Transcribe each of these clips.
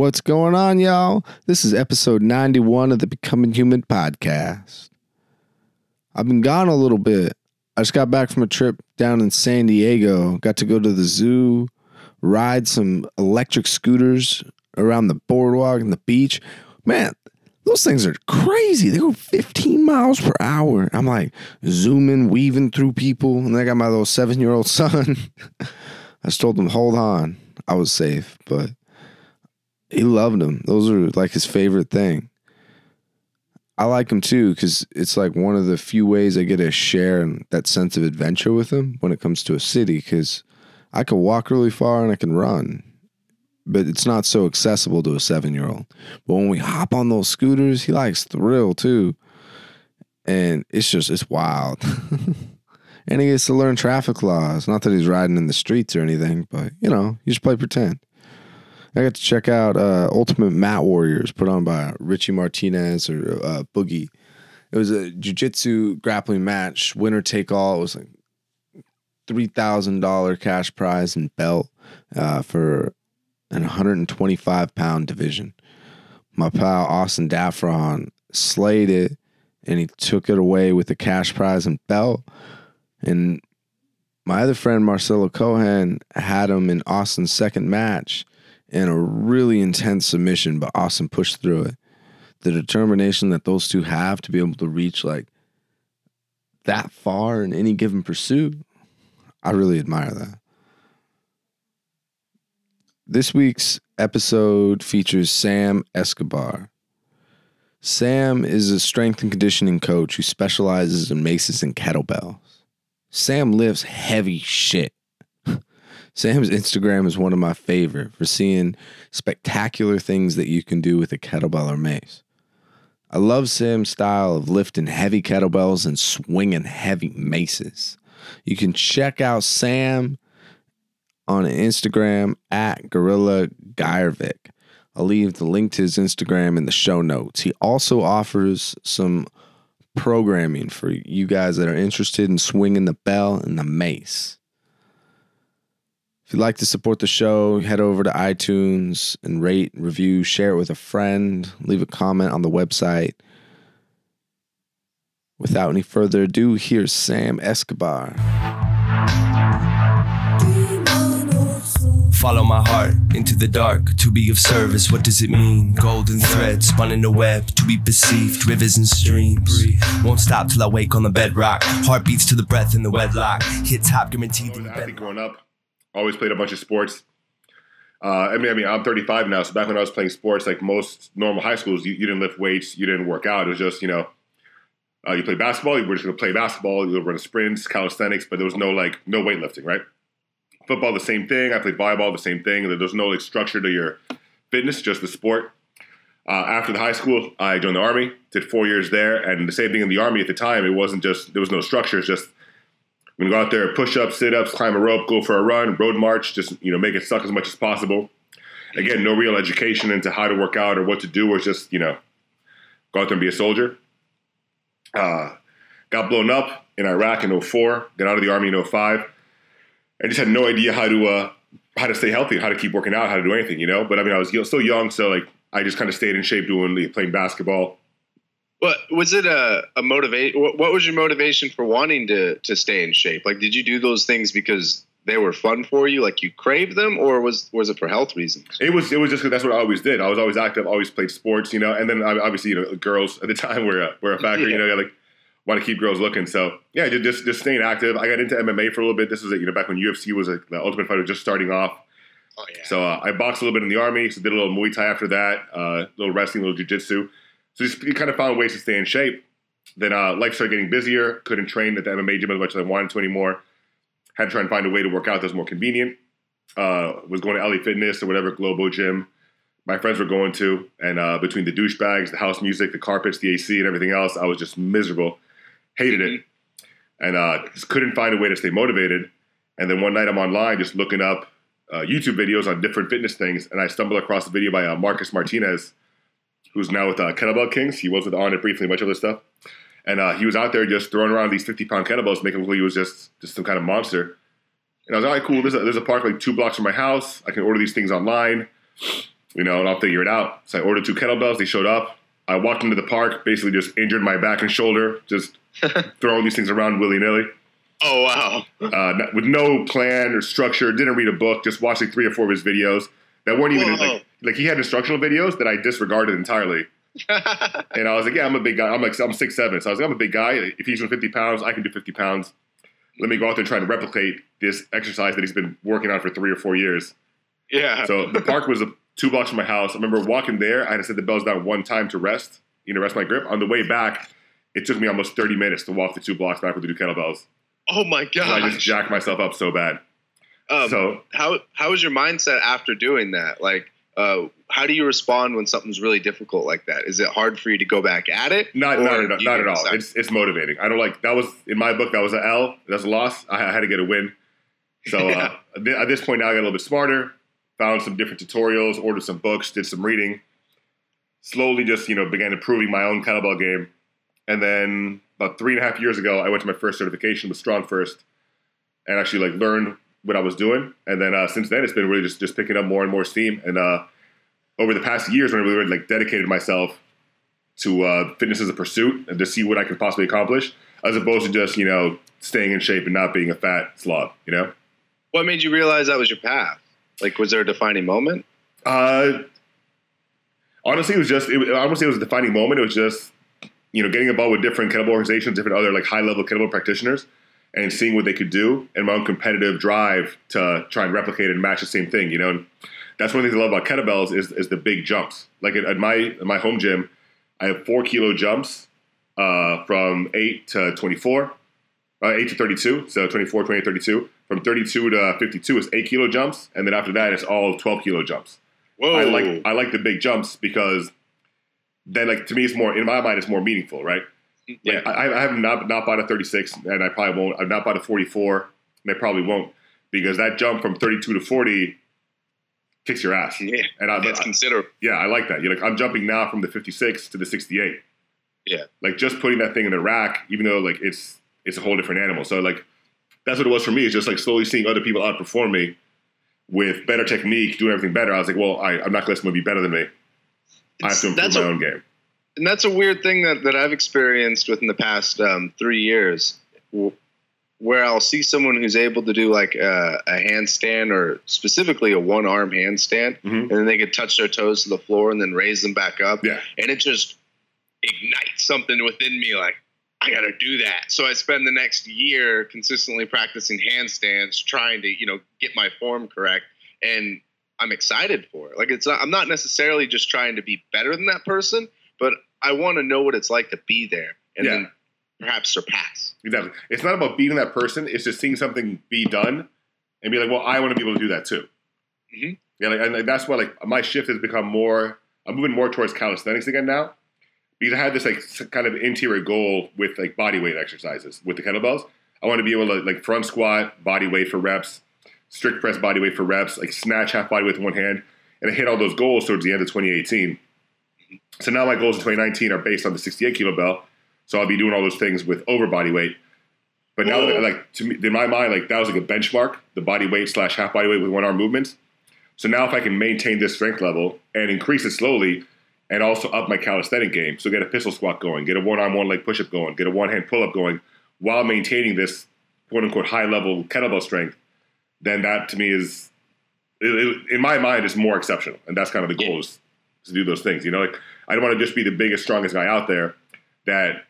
What's going on, y'all? This is episode 91 of the Becoming Human podcast. I've been gone a little bit. I just got back from a trip down in San Diego. Got to go to the zoo, ride some electric scooters around the boardwalk and the beach. Man, those things are crazy. They go 15 miles per hour. I'm like zooming, weaving through people. And I got my little seven year old son. I just told him, hold on. I was safe, but he loved them. Those are like his favorite thing. I like him too because it's like one of the few ways I get to share that sense of adventure with him when it comes to a city because I can walk really far and I can run but it's not so accessible to a seven year old. But when we hop on those scooters, he likes thrill too. And it's just, it's wild. and he gets to learn traffic laws. Not that he's riding in the streets or anything, but you know, you just play pretend. I got to check out uh, Ultimate Mat Warriors put on by Richie Martinez or uh, Boogie. It was a jiu-jitsu grappling match, winner take all. It was like three thousand dollar cash prize and belt uh, for an 125 pound division. My pal Austin Daffron slayed it and he took it away with the cash prize and belt. And my other friend Marcelo Cohen had him in Austin's second match in a really intense submission, but Austin pushed through it. The determination that those two have to be able to reach like that far in any given pursuit, I really admire that. This week's episode features Sam Escobar. Sam is a strength and conditioning coach who specializes in maces and kettlebells. Sam lifts heavy shit. Sam's Instagram is one of my favorite for seeing spectacular things that you can do with a kettlebell or mace. I love Sam's style of lifting heavy kettlebells and swinging heavy maces. You can check out Sam on Instagram at Gorilla Geiervik. I'll leave the link to his Instagram in the show notes. He also offers some programming for you guys that are interested in swinging the bell and the mace. If you'd like to support the show, head over to iTunes and rate, review, share it with a friend, leave a comment on the website. Without any further ado, here's Sam Escobar. Follow my heart into the dark to be of service. What does it mean? Golden thread spun in a web to be perceived. Rivers and streams won't stop till I wake on the bedrock. Heartbeats to the breath in the wedlock. Hit top guaranteed in the I think growing up, always played a bunch of sports. Uh, I mean, I mean, I'm 35 now, so back when I was playing sports, like most normal high schools, you, you didn't lift weights, you didn't work out. It was just, you know, uh, you play basketball, you were just going to play basketball, you would run sprints, calisthenics, but there was no like no weightlifting, right? Football, the same thing. I played volleyball, the same thing. There's no like structure to your fitness, just the sport. Uh, after the high school, I joined the army, did four years there, and the same thing in the army at the time. It wasn't just there was no structure. It's just I'm gonna go out there, push ups, sit ups, climb a rope, go for a run, road march, just you know make it suck as much as possible. Again, no real education into how to work out or what to do, or just you know go out there and be a soldier. Uh, got blown up in Iraq in 04, got out of the army in 05 I just had no idea how to uh, how to stay healthy, how to keep working out, how to do anything, you know. But I mean, I was still young, so like I just kind of stayed in shape doing playing basketball. What was it a, a motivate? What was your motivation for wanting to to stay in shape? Like, did you do those things because they were fun for you, like you craved them, or was was it for health reasons? It was it was just that's what I always did. I was always active, always played sports, you know. And then obviously, you know, girls at the time were a, were a factor, yeah. you know, like want to keep girls looking. So yeah, just just staying active. I got into MMA for a little bit. This was you know back when UFC was like the Ultimate Fighter just starting off. Oh, yeah. So uh, I boxed a little bit in the army. So did a little Muay Thai after that, uh, a little wrestling, a little jiu-jitsu. So just kind of found ways to stay in shape. Then uh, life started getting busier. Couldn't train at the MMA gym as much as I wanted to anymore. Had to try and find a way to work out that was more convenient. Uh, was going to LA Fitness or whatever Globo gym my friends were going to, and uh, between the douchebags, the house music, the carpets, the AC, and everything else, I was just miserable hated it, and uh, just couldn't find a way to stay motivated. And then one night I'm online just looking up uh, YouTube videos on different fitness things, and I stumbled across a video by uh, Marcus Martinez, who's now with uh, Kettlebell Kings. He was with Onnit briefly, a bunch of other stuff. And uh, he was out there just throwing around these 50 pound kettlebells, making look like he was just, just some kind of monster. And I was like, all right, cool. There's a, there's a park like two blocks from my house. I can order these things online. you know, and I'll figure it out. So I ordered two kettlebells. They showed up. I walked into the park, basically just injured my back and shoulder, just throwing these things around willy nilly Oh wow. uh, with no plan or structure. Didn't read a book. Just watched like three or four of his videos that weren't even like mm-hmm. like he had instructional videos that I disregarded entirely. And I was like, yeah, I'm a big guy. I'm like I'm six seven, so I was like, I'm a big guy. If he's doing 50 pounds, I can do 50 pounds. Let me go out there and try to replicate this exercise that he's been working on for three or four years. yeah. So the park was two blocks from my house. I remember walking there. I had to set the bells down one time to rest, you know, rest my grip. On the way back, it took me almost 30 minutes to walk the two blocks back with the two kettlebells. oh my god! I just jacked myself up so bad. Um, so how how was your mindset after doing that? Like, uh, how do you respond when something's really difficult like that? Is it hard for you to go back at it? not not, at, not at all. It's it's motivating. I don't like that was in my book. That was an L. That's a loss. I, I had to get a win. So uh, at at this point now, I got a little bit smarter. Found some different tutorials. Ordered some books. Did some reading. Slowly, just you know, began improving my own kettlebell game. And then about three and a half years ago, I went to my first certification with StrongFirst, and actually like learned what I was doing. And then uh, since then, it's been really just just picking up more and more steam. And uh, over the past years, when I really like dedicated myself to uh, fitness as a pursuit and to see what I can possibly accomplish, as opposed to just you know staying in shape and not being a fat slob. You know, What made you realize that was your path? Like, was there a defining moment? uh, honestly, it was just it, I say it was a defining moment. It was just you know getting involved with different kettlebell organizations, different other like high level kettlebell practitioners, and seeing what they could do, and my own competitive drive to try and replicate and match the same thing. You know, and that's one of the things I love about kettlebells is is the big jumps. Like at, at my at my home gym, I have four kilo jumps uh, from eight to twenty four. Uh, 8 to 32, so 24, 28, 32. From 32 to 52 is 8 kilo jumps, and then after that, it's all 12 kilo jumps. Whoa. I like I like the big jumps because then like to me it's more in my mind it's more meaningful, right? Yeah. Like, I, I have not not bought a 36, and I probably won't. I've not bought a 44, and I probably won't because that jump from 32 to 40 kicks your ass. yeah. And I, That's I- considerable. yeah, I like that. You're like I'm jumping now from the 56 to the 68. Yeah. Like just putting that thing in the rack, even though like it's it's a whole different animal. So like that's what it was for me. It's just like slowly seeing other people outperform me with better technique, doing everything better. I was like, well, I, I'm not going to let someone be better than me. I have to improve my a- own game. And that's a weird thing that, that I've experienced within the past um, three years, where I'll see someone who's able to do like a, a handstand or specifically a one arm handstand, Mhm. and then they could touch their toes to the floor and then raise them back up, Yeah. and it just ignites something within me like. I got to do that. So I spend the next year consistently practicing handstands, trying to, you know, get my form correct. And I'm excited for it. Like it's not, I'm not necessarily just trying to be better than that person, but I want to know what it's like to be there and Yeah. then perhaps surpass. Exactly. It's not about beating that person. It's just seeing something be done and be like, well, I want to be able to do that too. Mhm. Yeah, like, and like, that's why like my shift has become more. I'm moving more towards calisthenics again now because I had this like kind of interior goal with like body weight exercises with the kettlebells. I want to be able to like front squat, body weight for reps, strict press body weight for reps, like snatch half body weight with one hand, and I hit all those goals towards the end of 2018. So now my goals in 2019 are based on the 68 kilo bell. So I'll be doing all those things with over body weight. But now, Whoa. like to me, in my mind, like that was like a benchmark, the body weight slash half body weight with one arm movements. So now, if I can maintain this strength level and increase it slowly, and also up my calisthenic game, so get a pistol squat going, get a one arm one leg push up going, get a one hand pull up going, while maintaining this quote unquote high level kettlebell strength, then that to me is, it, it- in my mind, is more exceptional, and that's kind of the goal is to do those things. You know, like I don't want to just be the biggest, strongest guy out there that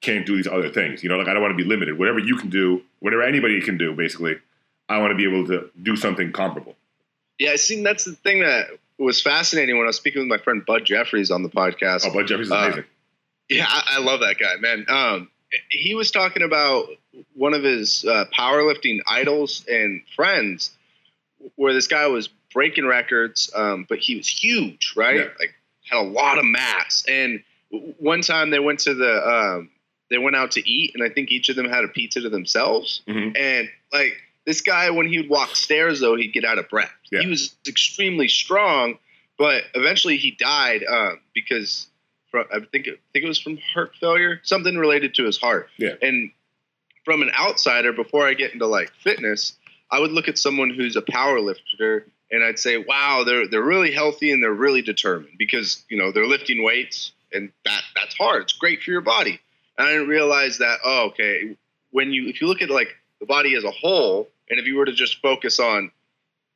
can't do these other things. You know, like I don't want to be limited. Whatever you can do, whatever anybody can do, basically, I want to be able to do something comparable. Yeah, I seen that's the thing that was fascinating when I was speaking with my friend Bud Jeffries on the podcast. Oh, Bud Jeffries is Uh, amazing. Yeah, I, I love that guy, man. Um, he was talking about one of his uh, powerlifting idols and friends, where this guy was breaking records, um, but he was huge, right? Yeah. Like had a lot of mass. And one time they went to the, um, they went out to eat, and I think each of them had a pizza to themselves. Mhm. And like this guy, when he would walk stairs, though, he'd get out of breath. Yeah. He was extremely strong, but eventually he died um, because from, I think I think it was from heart failure, something related to his heart. Yeah. And from an outsider, before I get into like fitness, I would look at someone who's a power lifter and I'd say, wow, they're they're really healthy and they're really determined because you know they're lifting weights and that that's hard. It's great for your body. And I didn't realize that. Oh, okay. When you if you look at like the body as a whole, and if you were to just focus on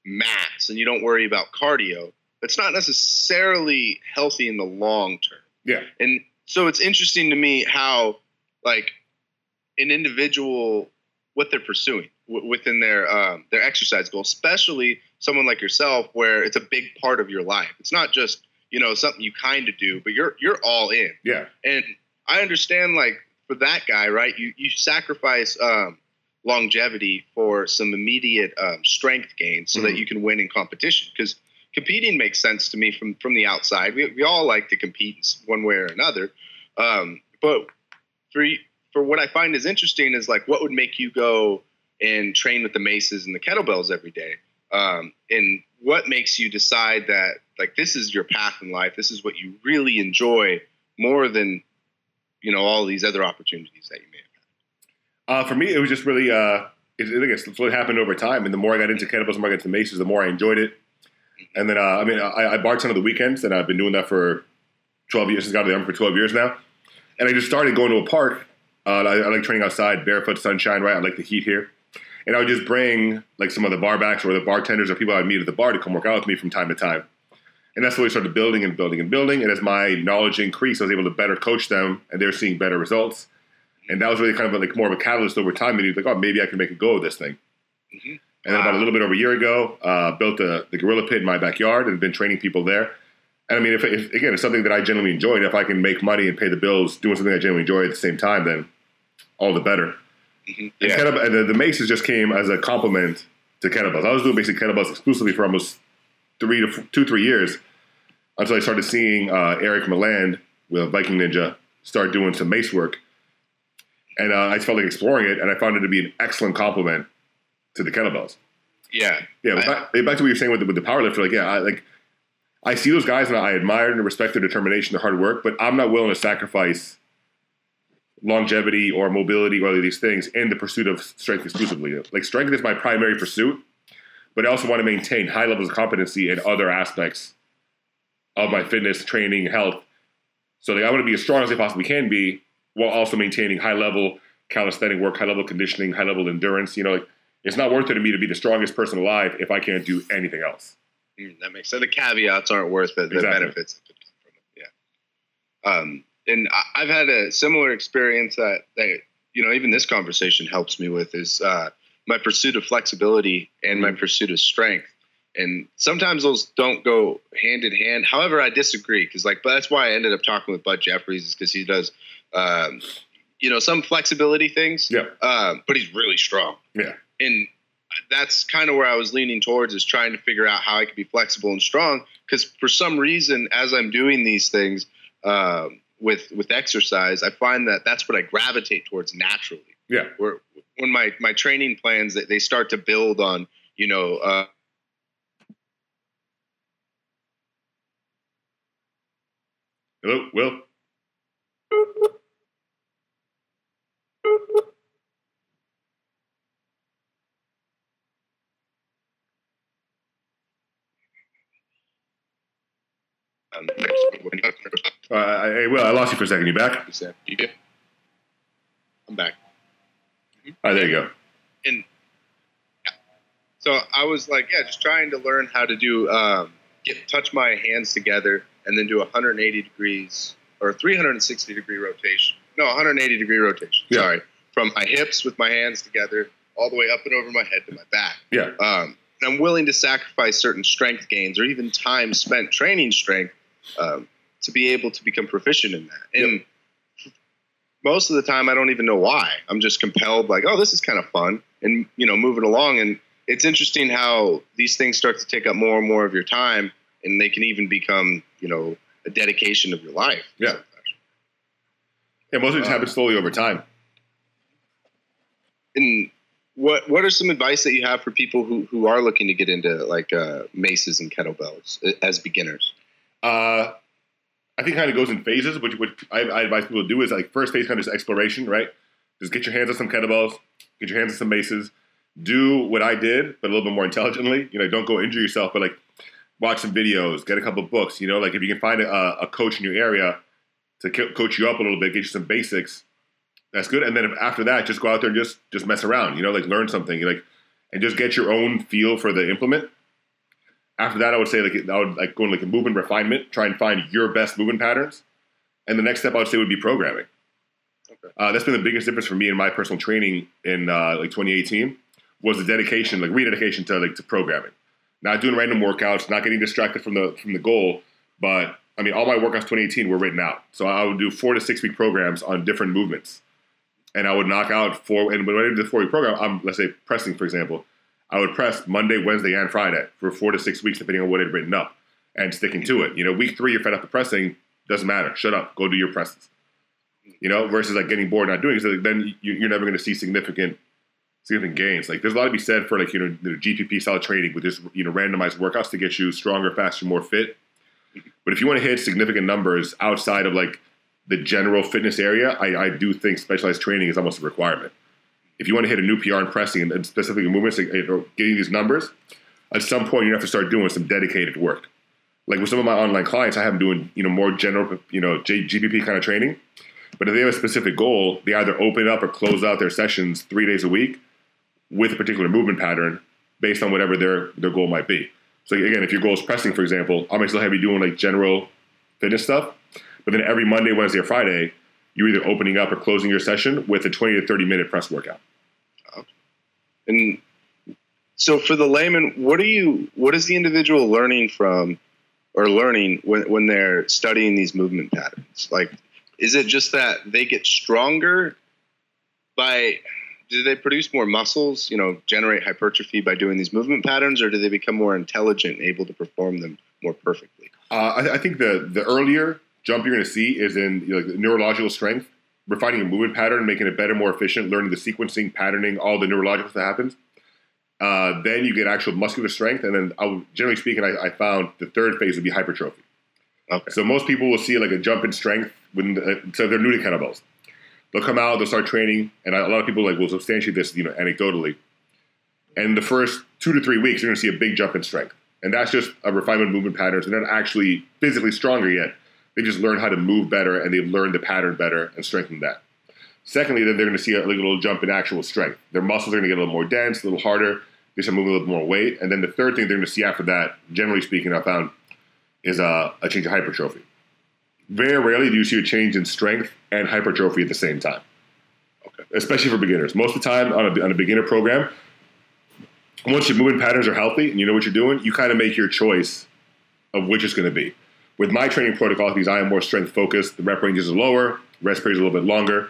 mass and you don't worry about cardio, that's not necessarily healthy in the long term. Yeah. And so it's interesting to me how like an individual what they're pursuing w- within their um, their exercise goal, especially someone like yourself, where it's a big part of your life. It's not just you know something you kind of do, but you're you're all in. Yeah. And I understand, like for that guy, right? You you sacrifice um, longevity for some immediate um, strength gain so that Mhm. you can win in competition. Because competing makes sense to me from from the outside. We we all like to compete one way or another, um, but for for what I find is interesting is like what would make you go and train with the maces and the kettlebells every day, um, and what makes you decide that like this is your path in life, this is what you really enjoy more than you know all these other opportunities that you may have. Uh, for me, it was just really, uh, it, I it's what happened over time. And the more I got into kettlebells, the more I got into maces, the more I enjoyed it. And then, uh, I mean, I, I bartend on the weekends, and I've been doing that for 12 years. Since I got to the Army for 12 years now. And I just started going to a park. Uh, I, I like training outside, barefoot, sunshine, right? I like the heat here. And I would just bring like some of the barbacks or the bartenders or people I'd meet at the bar to come work out with me from time to time. And that's the way we started building and building and building. And as my knowledge increased, I was able to better coach them, and they're seeing better results. And that was really kind of like more of a catalyst over time. And he was like, oh, maybe I can make a go of this thing. Mhm. And then about a little bit over a year ago, uh, built the, the gorilla pit in my backyard and been training people there. And I mean, if, if again, it's something that I genuinely enjoy, and if I can make money and pay the bills doing something I genuinely enjoy at the same time, then all the better. Mhm. And, Yeah. kettlebell, the, the maces just came as a complement to kettlebells. I was doing basic kettlebells exclusively for almost three to f- two, three years until I started seeing uh, Eric Milland with Viking Ninja start doing some mace work. And uh, I felt like exploring it, and I found it to be an excellent complement to the kettlebells. Yeah. Yeah, but back, back to what you were saying with the, with the powerlifter. Like, yeah, I, like I see those guys and I admire and respect their determination, their hard work, but I'm not willing to sacrifice longevity or mobility or these things in the pursuit of strength exclusively. Like, strength is my primary pursuit, but I also want to maintain high levels of competency in other aspects of my fitness, training, health. So, like, I want to be as strong as I possibly can be, while also maintaining high level calisthenic work, high level conditioning, high level endurance. You know, like it's not worth it to me to be the strongest person alive if I can't do anything else. Mm, that makes sense. The caveats aren't worth the, the Exactly. benefits that could come from it. Yeah. Um, and I've had a similar experience that, that, you know, even this conversation helps me with is uh, my pursuit of flexibility and my pursuit of strength. And sometimes those don't go hand in hand. However, I disagree because, like, but that's why I ended up talking with Bud Jeffries is because he does, um, you know, some flexibility things. Yeah. Um, but he's really strong Yeah. and that's kind of where I was leaning towards is trying to figure out how I could be flexible and strong. Because for some reason, as I'm doing these things um, with with exercise, I find that that's what I gravitate towards naturally. Yeah. Where when my my training plans they, they start to build on you know. Uh, Hello, Will. um, Uh, I- Will, I lost you for a second. You back? you good? I'm back. All right, there you go. and yeah. so I was like, yeah, just trying to learn how to do um, get touch my hands together and then do 180 degrees or 360 degree rotation. No, 180 degree rotation. Yeah. Sorry, from my hips with my hands together all the way up and over my head to my back. Yeah. Um, and I'm willing to sacrifice certain strength gains or even time spent training strength um, to be able to become proficient in that. And most of the time, I don't even know why. I'm just compelled, like, oh, this is kind of fun, and you know, moving along. And it's interesting how these things start to take up more and more of your time, and they can even become, you know, a dedication of your life. Yeah. Yeah, most of it just happens slowly over time. And what what are some advice that you have for people who, who are looking to get into like uh, maces and kettlebells uh, as beginners? Uh, I think it kind of goes in phases. Which what I, I advise people to do is like first phase kind of just exploration, right? Just get your hands on some kettlebells, get your hands on some maces, do what I did, but a little bit more intelligently. You know, don't go injure yourself, but like watch some videos, get a couple books. You know, like if you can find a, a coach in your area to co- coach you up a little bit, get you some basics. That's good. And then after that, just go out there and just just mess around. You know, like learn something. Like and just get your own feel for the implement. After that, I would say like I would like go into like a movement refinement, try and find your best movement patterns. And the next step I would say would be programming. Okay. Uh, that's been the biggest difference for me in my personal training in uh, like 2018 was the dedication, like rededication to like to programming. Not doing random workouts, not getting distracted from the from the goal, but I mean all my workouts 2018 were written out. So I would do four to six week programs on different movements, and I would knock out four. And when I did the four week program, I'm let's say pressing for example, I would press Monday, Wednesday, and Friday for four to six weeks depending on what I'd written up, and sticking to it. You know, week three you're fed up with pressing, doesn't matter. Shut up, go do your presses. You know, versus like getting bored not doing it. So then you- you're never going to see significant significant gains. Like there's a lot to be said for like you know the GPP style training with just you know randomized workouts to get you stronger, faster, more fit. But if you want to hit significant numbers outside of like the general fitness area, I, I do think specialized training is almost a requirement. If you want to hit a new PR in pressing and, and specifically movements or getting these numbers, at some point you have to start doing some dedicated work. Like with some of my online clients, I have them doing you know more general you know J, GPP kind of training. But if they have a specific goal, they either open up or close out their sessions three days a week with a particular movement pattern based on whatever their their goal might be. So again, if your goal is pressing, for example, I might still have you doing like general fitness stuff, but then every Monday, Wednesday, or Friday, you're either opening up or closing your session with a 20 to 30 minute press workout. And so for the layman, what are you what is the individual learning from or learning when, when they're studying these movement patterns? Like is it just that they get stronger by do they produce more muscles, you know, generate hypertrophy by doing these movement patterns, or do they become more intelligent and able to perform them more perfectly? Uh, I, I think the the earlier jump you're going to see is in you know, neurological strength, refining a movement pattern, making it better, more efficient, learning the sequencing, patterning, all the neurological stuff that happens. Uh, then you get actual muscular strength, and then I'll, generally speaking, I, I found the third phase would be hypertrophy. Okay. So most people will see like a jump in strength when uh, so they're new to kettlebells. They'll come out, they'll start training, and a lot of people like will substantiate this, you know, anecdotally. And the first two to three weeks, you're going to see a big jump in strength, and that's just a refinement of movement patterns. They're not actually physically stronger yet. They just learn how to move better, and they learn the pattern better and strengthen that. Secondly, then they're going to see a, little jump in actual strength. Their muscles are going to get a little more dense, a little harder. They start moving a little more weight, and then the third thing they're going to see after that, generally speaking, I found, is a, a change of hypertrophy. Very rarely do you see a change in strength and hypertrophy at the same time. Okay. Especially for beginners. Most of the time on a, on a beginner program, once your movement patterns are healthy and you know what you're doing, you kind of make your choice of which it's going to be. With my training protocol, because I am more strength focused, the rep ranges are lower, rest periods a little bit longer.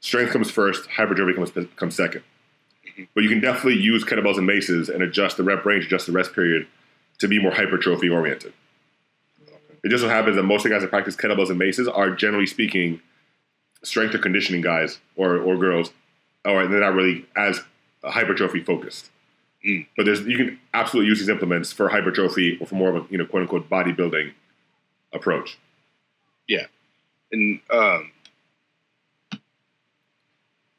Strength comes first, hypertrophy comes, comes second. But you can definitely use kettlebells and maces and adjust the rep range, adjust the rest period to be more hypertrophy oriented. It just so happens that most of the guys that practice kettlebells and maces are generally speaking strength or conditioning guys or, or girls, or they're not really as hypertrophy focused. Mm. But there's you can absolutely use these implements for hypertrophy or for more of a you know quote unquote bodybuilding approach. Yeah, and um,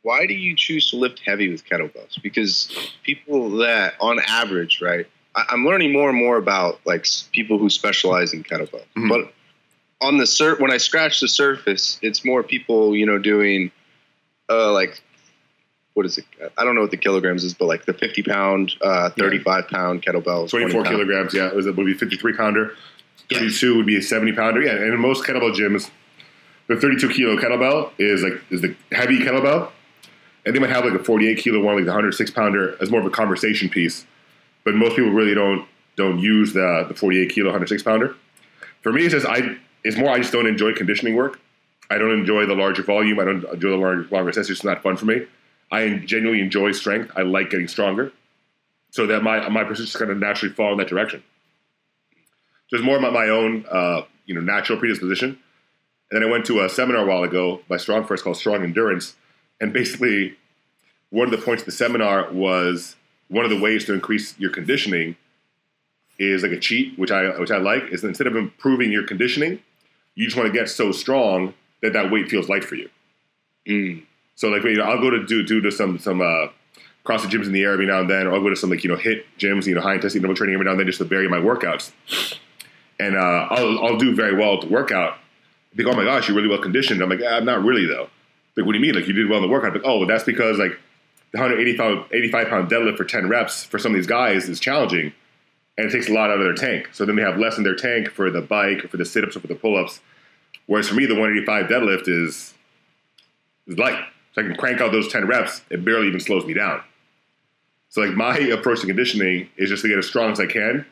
why do you choose to lift heavy with kettlebells? Because people that, on average, right? I, I'm learning more and more about like people who specialize in kettlebells. Mhm. But on the sur- when I scratch the surface, it's more people, you know, doing uh, like what is it? I don't know what the kilograms is, but like the 50 pound, uh, 35 pound kettlebells. 24 pound. kilograms, yeah, it was it would be 53 pounder. 32 would be a 70 pounder, yeah. And in most kettlebell gyms, the 32 kilo kettlebell is like is the heavy kettlebell, and they might have like a 48 kilo one, like the 106 pounder, as more of a conversation piece. But most people really don't don't use the the 48 kilo 106 pounder. For me, it's just I it's more I just don't enjoy conditioning work. I don't enjoy the larger volume. I don't enjoy the longer sets. It's not fun for me. I genuinely enjoy strength. I like getting stronger. So that my my pursuits kind of naturally fall in that direction. So it's more about my own, uh, you know, natural predisposition. And then I went to a seminar a while ago by StrongFirst called Strong Endurance, and basically, one of the points of the seminar was one of the ways to increase your conditioning is like a cheat, which I which I like. Is that instead of improving your conditioning, you just want to get so strong that that weight feels light for you. Mm. So like, you know, I'll go to do do to some some uh, cross the gyms in the air every now and then, or I'll go to some like you know HIIT gyms, you know high intensity interval training every now and then just to vary my workouts. And uh, I'll I'll do very well at the workout. Go, oh my gosh, you're really well conditioned. I'm like, I'm not really though. Like, what do you mean? Like you did well in the workout? I'm Like, oh, that's because like the 185 85 pound deadlift for 10 reps for some of these guys is challenging, and it takes a lot out of their tank. So then they have less in their tank for the bike or for the sit ups or for the pull ups. Whereas for me, the 185 deadlift is is light. So I can crank out those 10 reps. It barely even slows me down. So like my approach to conditioning is just to get as strong as I can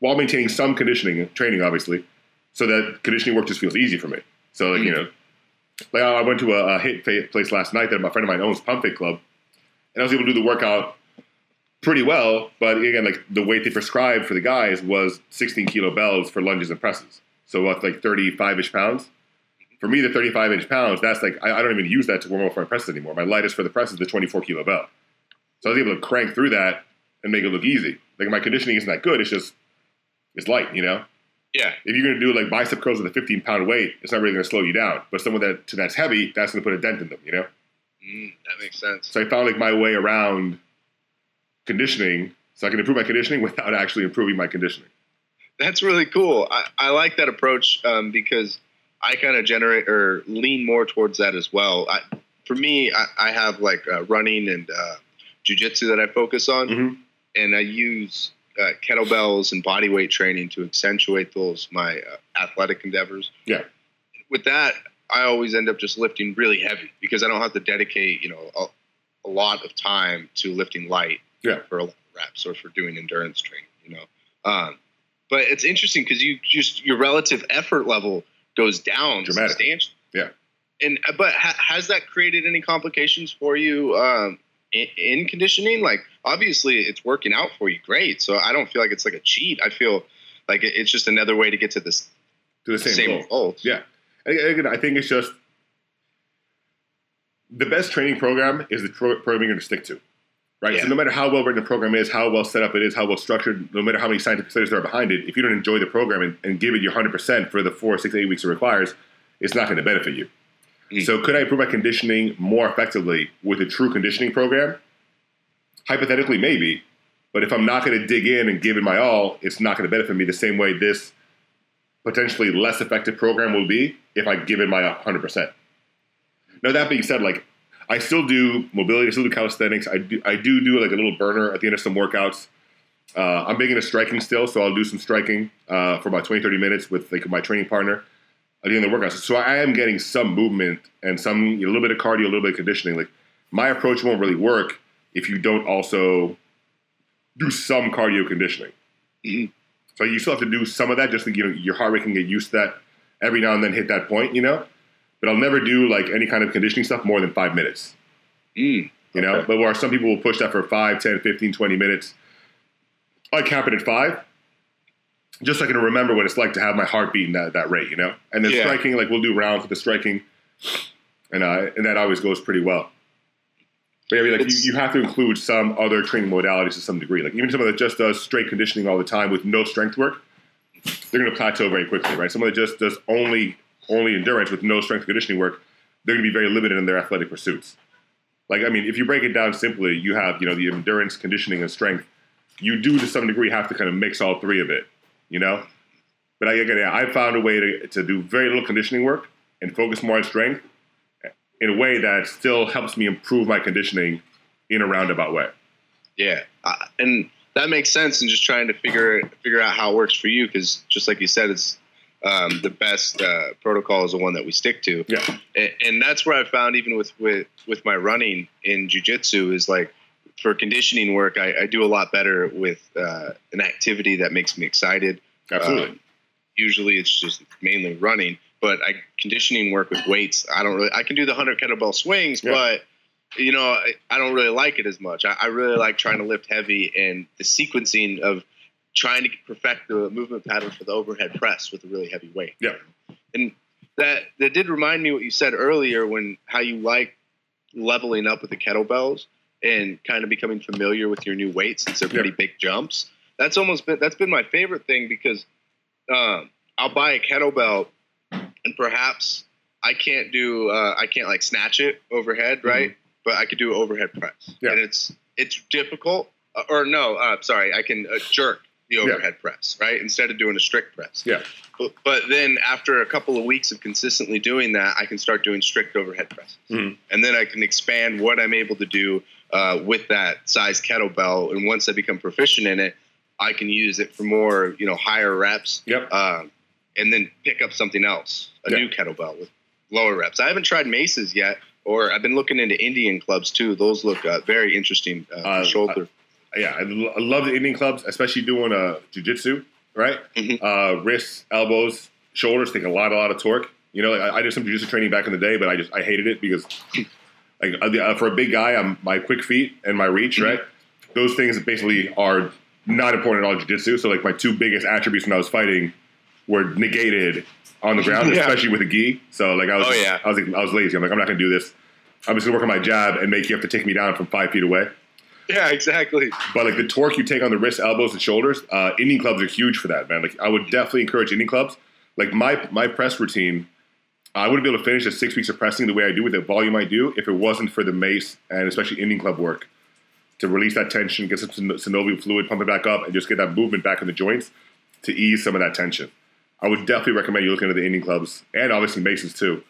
while maintaining some conditioning training, obviously, so that conditioning work just feels easy for me. So like, you mm. know, like I went to a, a HIIT place last night that my friend of mine owns, Pump Fit Club, and I was able to do the workout pretty well. But again, like the weight they prescribed for the guys was 16 kilo bells for lunges and presses. So what's like 35 ish pounds. For me, the 35 inch pounds, that's like I, I don't even use that to warm up for my presses anymore. My lightest for the press is the 24 kilo bell. So I was able to crank through that and make it look easy. Like my conditioning isn't that good. It's just it's light, you know. Yeah. If you're gonna do like bicep curls with a 15 pound weight, it's not really gonna slow you down. But someone that that's heavy, that's gonna put a dent in them, you know. Mm, that makes sense. So I found like my way around conditioning, so I can improve my conditioning without actually improving my conditioning. That's really cool. I, I like that approach um, because I kind of generate or lean more towards that as well. I, for me, I, I have like uh, running and uh, jujitsu that I focus on, Mhm. and I use uh, kettlebells and body weight training to accentuate those my uh, athletic endeavors. Yeah. With that, I always end up just lifting really heavy because I don't have to dedicate, you know, a, a lot of time to lifting light Yeah. for a lot of reps or for doing endurance training. You know, um, but it's interesting because you just your relative effort level goes down Dramatic. substantially. Yeah. And but ha- has that created any complications for you um, in, in conditioning? Like obviously it's working out for you, great. So I don't feel like it's like a cheat. I feel like it's just another way to get to this To the same, same, goal. result. Yeah. Again, I think it's just the best training program is the pro- program you're going to stick to, right? Yeah. So no matter how well written the program is, how well set up it is, how well structured, no matter how many scientific studies there are behind it, if you don't enjoy the program and, and give it your 100% for the four, six, eight weeks it requires, it's not going to benefit you. Mm. So could I improve my conditioning more effectively with a true conditioning program? Hypothetically, maybe. But if I'm not going to dig in and give it my all, it's not going to benefit me the same way this potentially less effective program will be if I give it my 100%. Now, that being said, like, I still do mobility, I still do calisthenics. I do, I do do like a little burner at the end of some workouts. Uh, I'm big into striking still, so I'll do some striking uh, for about 20, 30 minutes with like my training partner at the end of the workouts. So I am getting some movement and some a little bit of cardio, a little bit of conditioning. Like my approach won't really work if you don't also do some cardio conditioning. Mhm. So you still have to do some of that just to you know your heart rate can get used to that every now and then hit that point, you know. But I'll never do like any kind of conditioning stuff more than five minutes, Mm. you know. But where some people will push that for 5, 10, 15, 20 minutes, I cap it at five. Just so I can remember what it's like to have my heart beating that, that rate, you know? And then Yeah. striking, like we'll do rounds with the striking, and uh, and that always goes pretty well. But yeah, I mean, like you, you have to include some other training modalities to some degree. Like even someone that just does straight conditioning all the time with no strength work, they're going to plateau very quickly, right? Someone that just does only only endurance with no strength conditioning work, they're going to be very limited in their athletic pursuits. Like I mean, if you break it down simply, you have you know the endurance, conditioning, and strength. You do to some degree have to kind of mix all three of it, you know. But I, again, I found a way to, to do very little conditioning work and focus more on strength in a way that still helps me improve my conditioning in a roundabout way. Yeah, uh, and that makes sense. And just trying to figure figure out how it works for you, because just like you said, it's um, the best uh, protocol is the one that we stick to. Yeah, and, and that's where I found even with with with my running in jujitsu is like for conditioning work, I, I do a lot better with uh, an activity that makes me excited. absolutely. Um, usually, it's just mainly running, but I conditioning work with weights. I don't really. I can do the hundred kettlebell swings, Yeah. but you know, I, I don't really like it as much. I, I really like trying to lift heavy and the sequencing of trying to perfect the movement pattern for the overhead press with a really heavy weight yeah, and that that did remind me what you said earlier when how you like leveling up with the kettlebells and kind of becoming familiar with your new weights since they're pretty Yeah. big jumps. That's almost been that's been my favorite thing because um, I'll buy a kettlebell and perhaps I can't do uh, I can't like snatch it overhead right, but I could do overhead press Yeah. and it's it's difficult. Uh, or no, uh, sorry, I can uh, jerk the Yeah. overhead press, right? Instead of doing a strict press. Yeah. But, but then after a couple of weeks of consistently doing that, I can start doing strict overhead presses. Mhm. And then I can expand what I'm able to do uh, with that size kettlebell. And once I become proficient in it, I can use it for more, you know, higher reps. Yep. Um, and then pick up something else, a Yeah. new kettlebell with lower reps. I haven't tried maces yet, or I've been looking into Indian clubs too. Those look uh, very interesting uh, Uh, shoulder. Yeah, I, love the Indian clubs, especially doing uh, jujitsu, right? Mhm. Uh, wrists, elbows, shoulders take a lot, a lot of torque. You know, like, I, I did some jujitsu training back in the day, but I just I hated it because, like, uh, for a big guy, I'm my quick feet and my reach, Mhm. right? Those things basically are not important at all in jujitsu. So, like, my two biggest attributes when I was fighting were negated on the ground, Yeah. especially with a gi. So, like, I was, Oh, yeah. I was, like, I was lazy. I'm like, I'm not gonna do this. I'm just gonna work on my jab and make you have to take me down from five feet away. Yeah, exactly. But like the torque you take on the wrists, elbows, and shoulders, uh, Indian clubs are huge for that, man. Like I would definitely encourage Indian clubs. Like my my press routine, I wouldn't be able to finish the six weeks of pressing the way I do with the volume I do if it wasn't for the mace and especially Indian club work to release that tension, get some synovial fluid, pump it back up, and just get that movement back in the joints to ease some of that tension. I would definitely recommend you looking at the Indian clubs and obviously maces too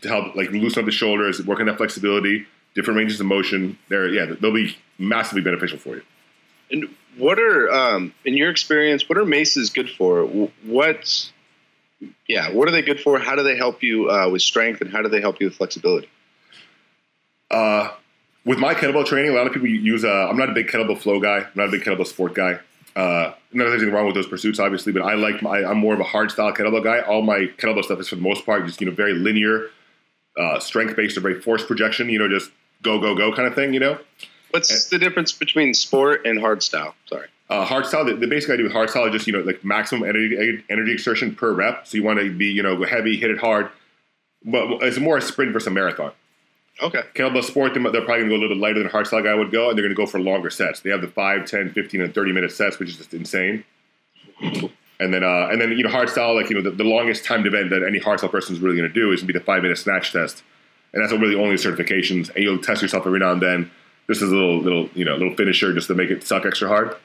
to help like loosen up the shoulders, work on that flexibility, different ranges of motion. They're yeah, they'll be massively beneficial for you. And what are, um, in your experience, what are maces good for? Wh- What, yeah, what are they good for? How do they help you uh, with strength, and how do they help you with flexibility? Uh, with my kettlebell training, a lot of people use. Uh, I'm not a big kettlebell flow guy. I'm not a big kettlebell sport guy. Uh, not there's anything wrong with those pursuits, obviously, but I like. My, I'm more of a hard style kettlebell guy. All my kettlebell stuff is for the most part just you know very linear, uh, strength based or very force projection. You know, just go go go kind of thing. You know, What's the difference between sport and hard style? Sorry. uh, hard style. The, the basic idea with hard style is just you know like maximum energy energy exertion per rep. So you want to be you know heavy, hit it hard, but it's more a sprint versus a marathon. Okay. Kettlebell sport, they're they're probably going to go a little bit lighter than hardstyle guy would go, and they're going to go for longer sets. They have the 5, 10, 15, and 30 minute sets, which is just insane. And then, uh, and then you know, hardstyle, like you know, the, the longest timed event that any hardstyle person is really going to do is going to be the five minute snatch test, and that's really only certifications. And you'll test yourself every now and then, just as a little, little, you know, little finisher, just to make it suck extra hard.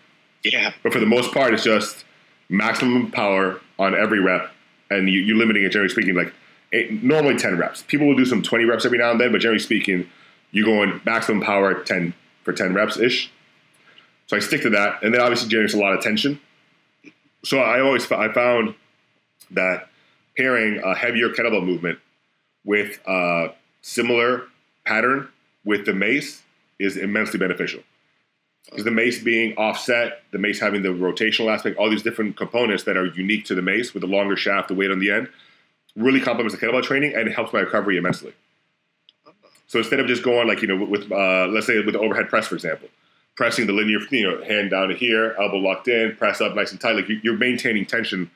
Yeah. But for the most part, it's just maximum power on every rep, and you, you're limiting it. Generally speaking, like eight, normally ten reps. People will do some twenty reps every now and then, but generally speaking, you're going maximum power ten for ten reps ish. So I stick to that, and then obviously generates a lot of tension. So I always I found that pairing a heavier kettlebell movement with a similar pattern with the mace is immensely beneficial because the mace being offset, the mace having the rotational aspect, all these different components that are unique to the mace with the longer shaft, the weight on the end, really complements the kettlebell training and it helps my recovery immensely. So instead of just going like you know with uh, let's say with the overhead press for example, pressing the linear you know hand down to here, elbow locked in, press up nice and tight, like you- you're maintaining tension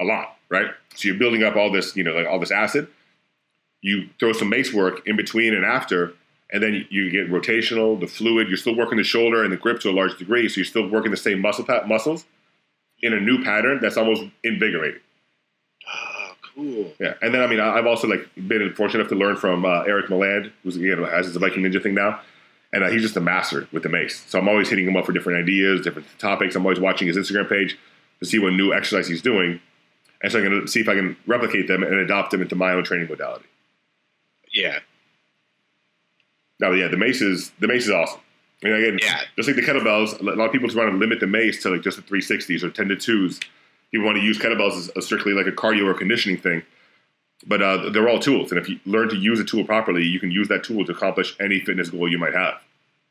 a lot, right? So you're building up all this you know like all this acid. You throw some mace work in between and after, and then you get rotational, the fluid. You're still working the shoulder and the grip to a large degree, so you're still working the same muscle pa- muscles in a new pattern that's almost invigorating. Oh, cool. Yeah, and then I mean I- I've also like been fortunate enough to learn from uh, Eric Milland, who's again has his Viking Ninja thing now, and uh, he's just a master with the mace. So I'm always hitting him up for different ideas, different topics. I'm always watching his Instagram page to see what new exercise he's doing, and so I'm going to see if I can replicate them and adopt them into my own training modality. Yeah. Now, yeah, the mace is the mace is awesome. Mean, again, Yeah. just like the kettlebells, a lot of people just want to limit the mace to like just the 360s or 10 to 2s. People want to use kettlebells as a strictly like a cardio or conditioning thing. But uh, they're all tools, and if you learn to use a tool properly, you can use that tool to accomplish any fitness goal you might have.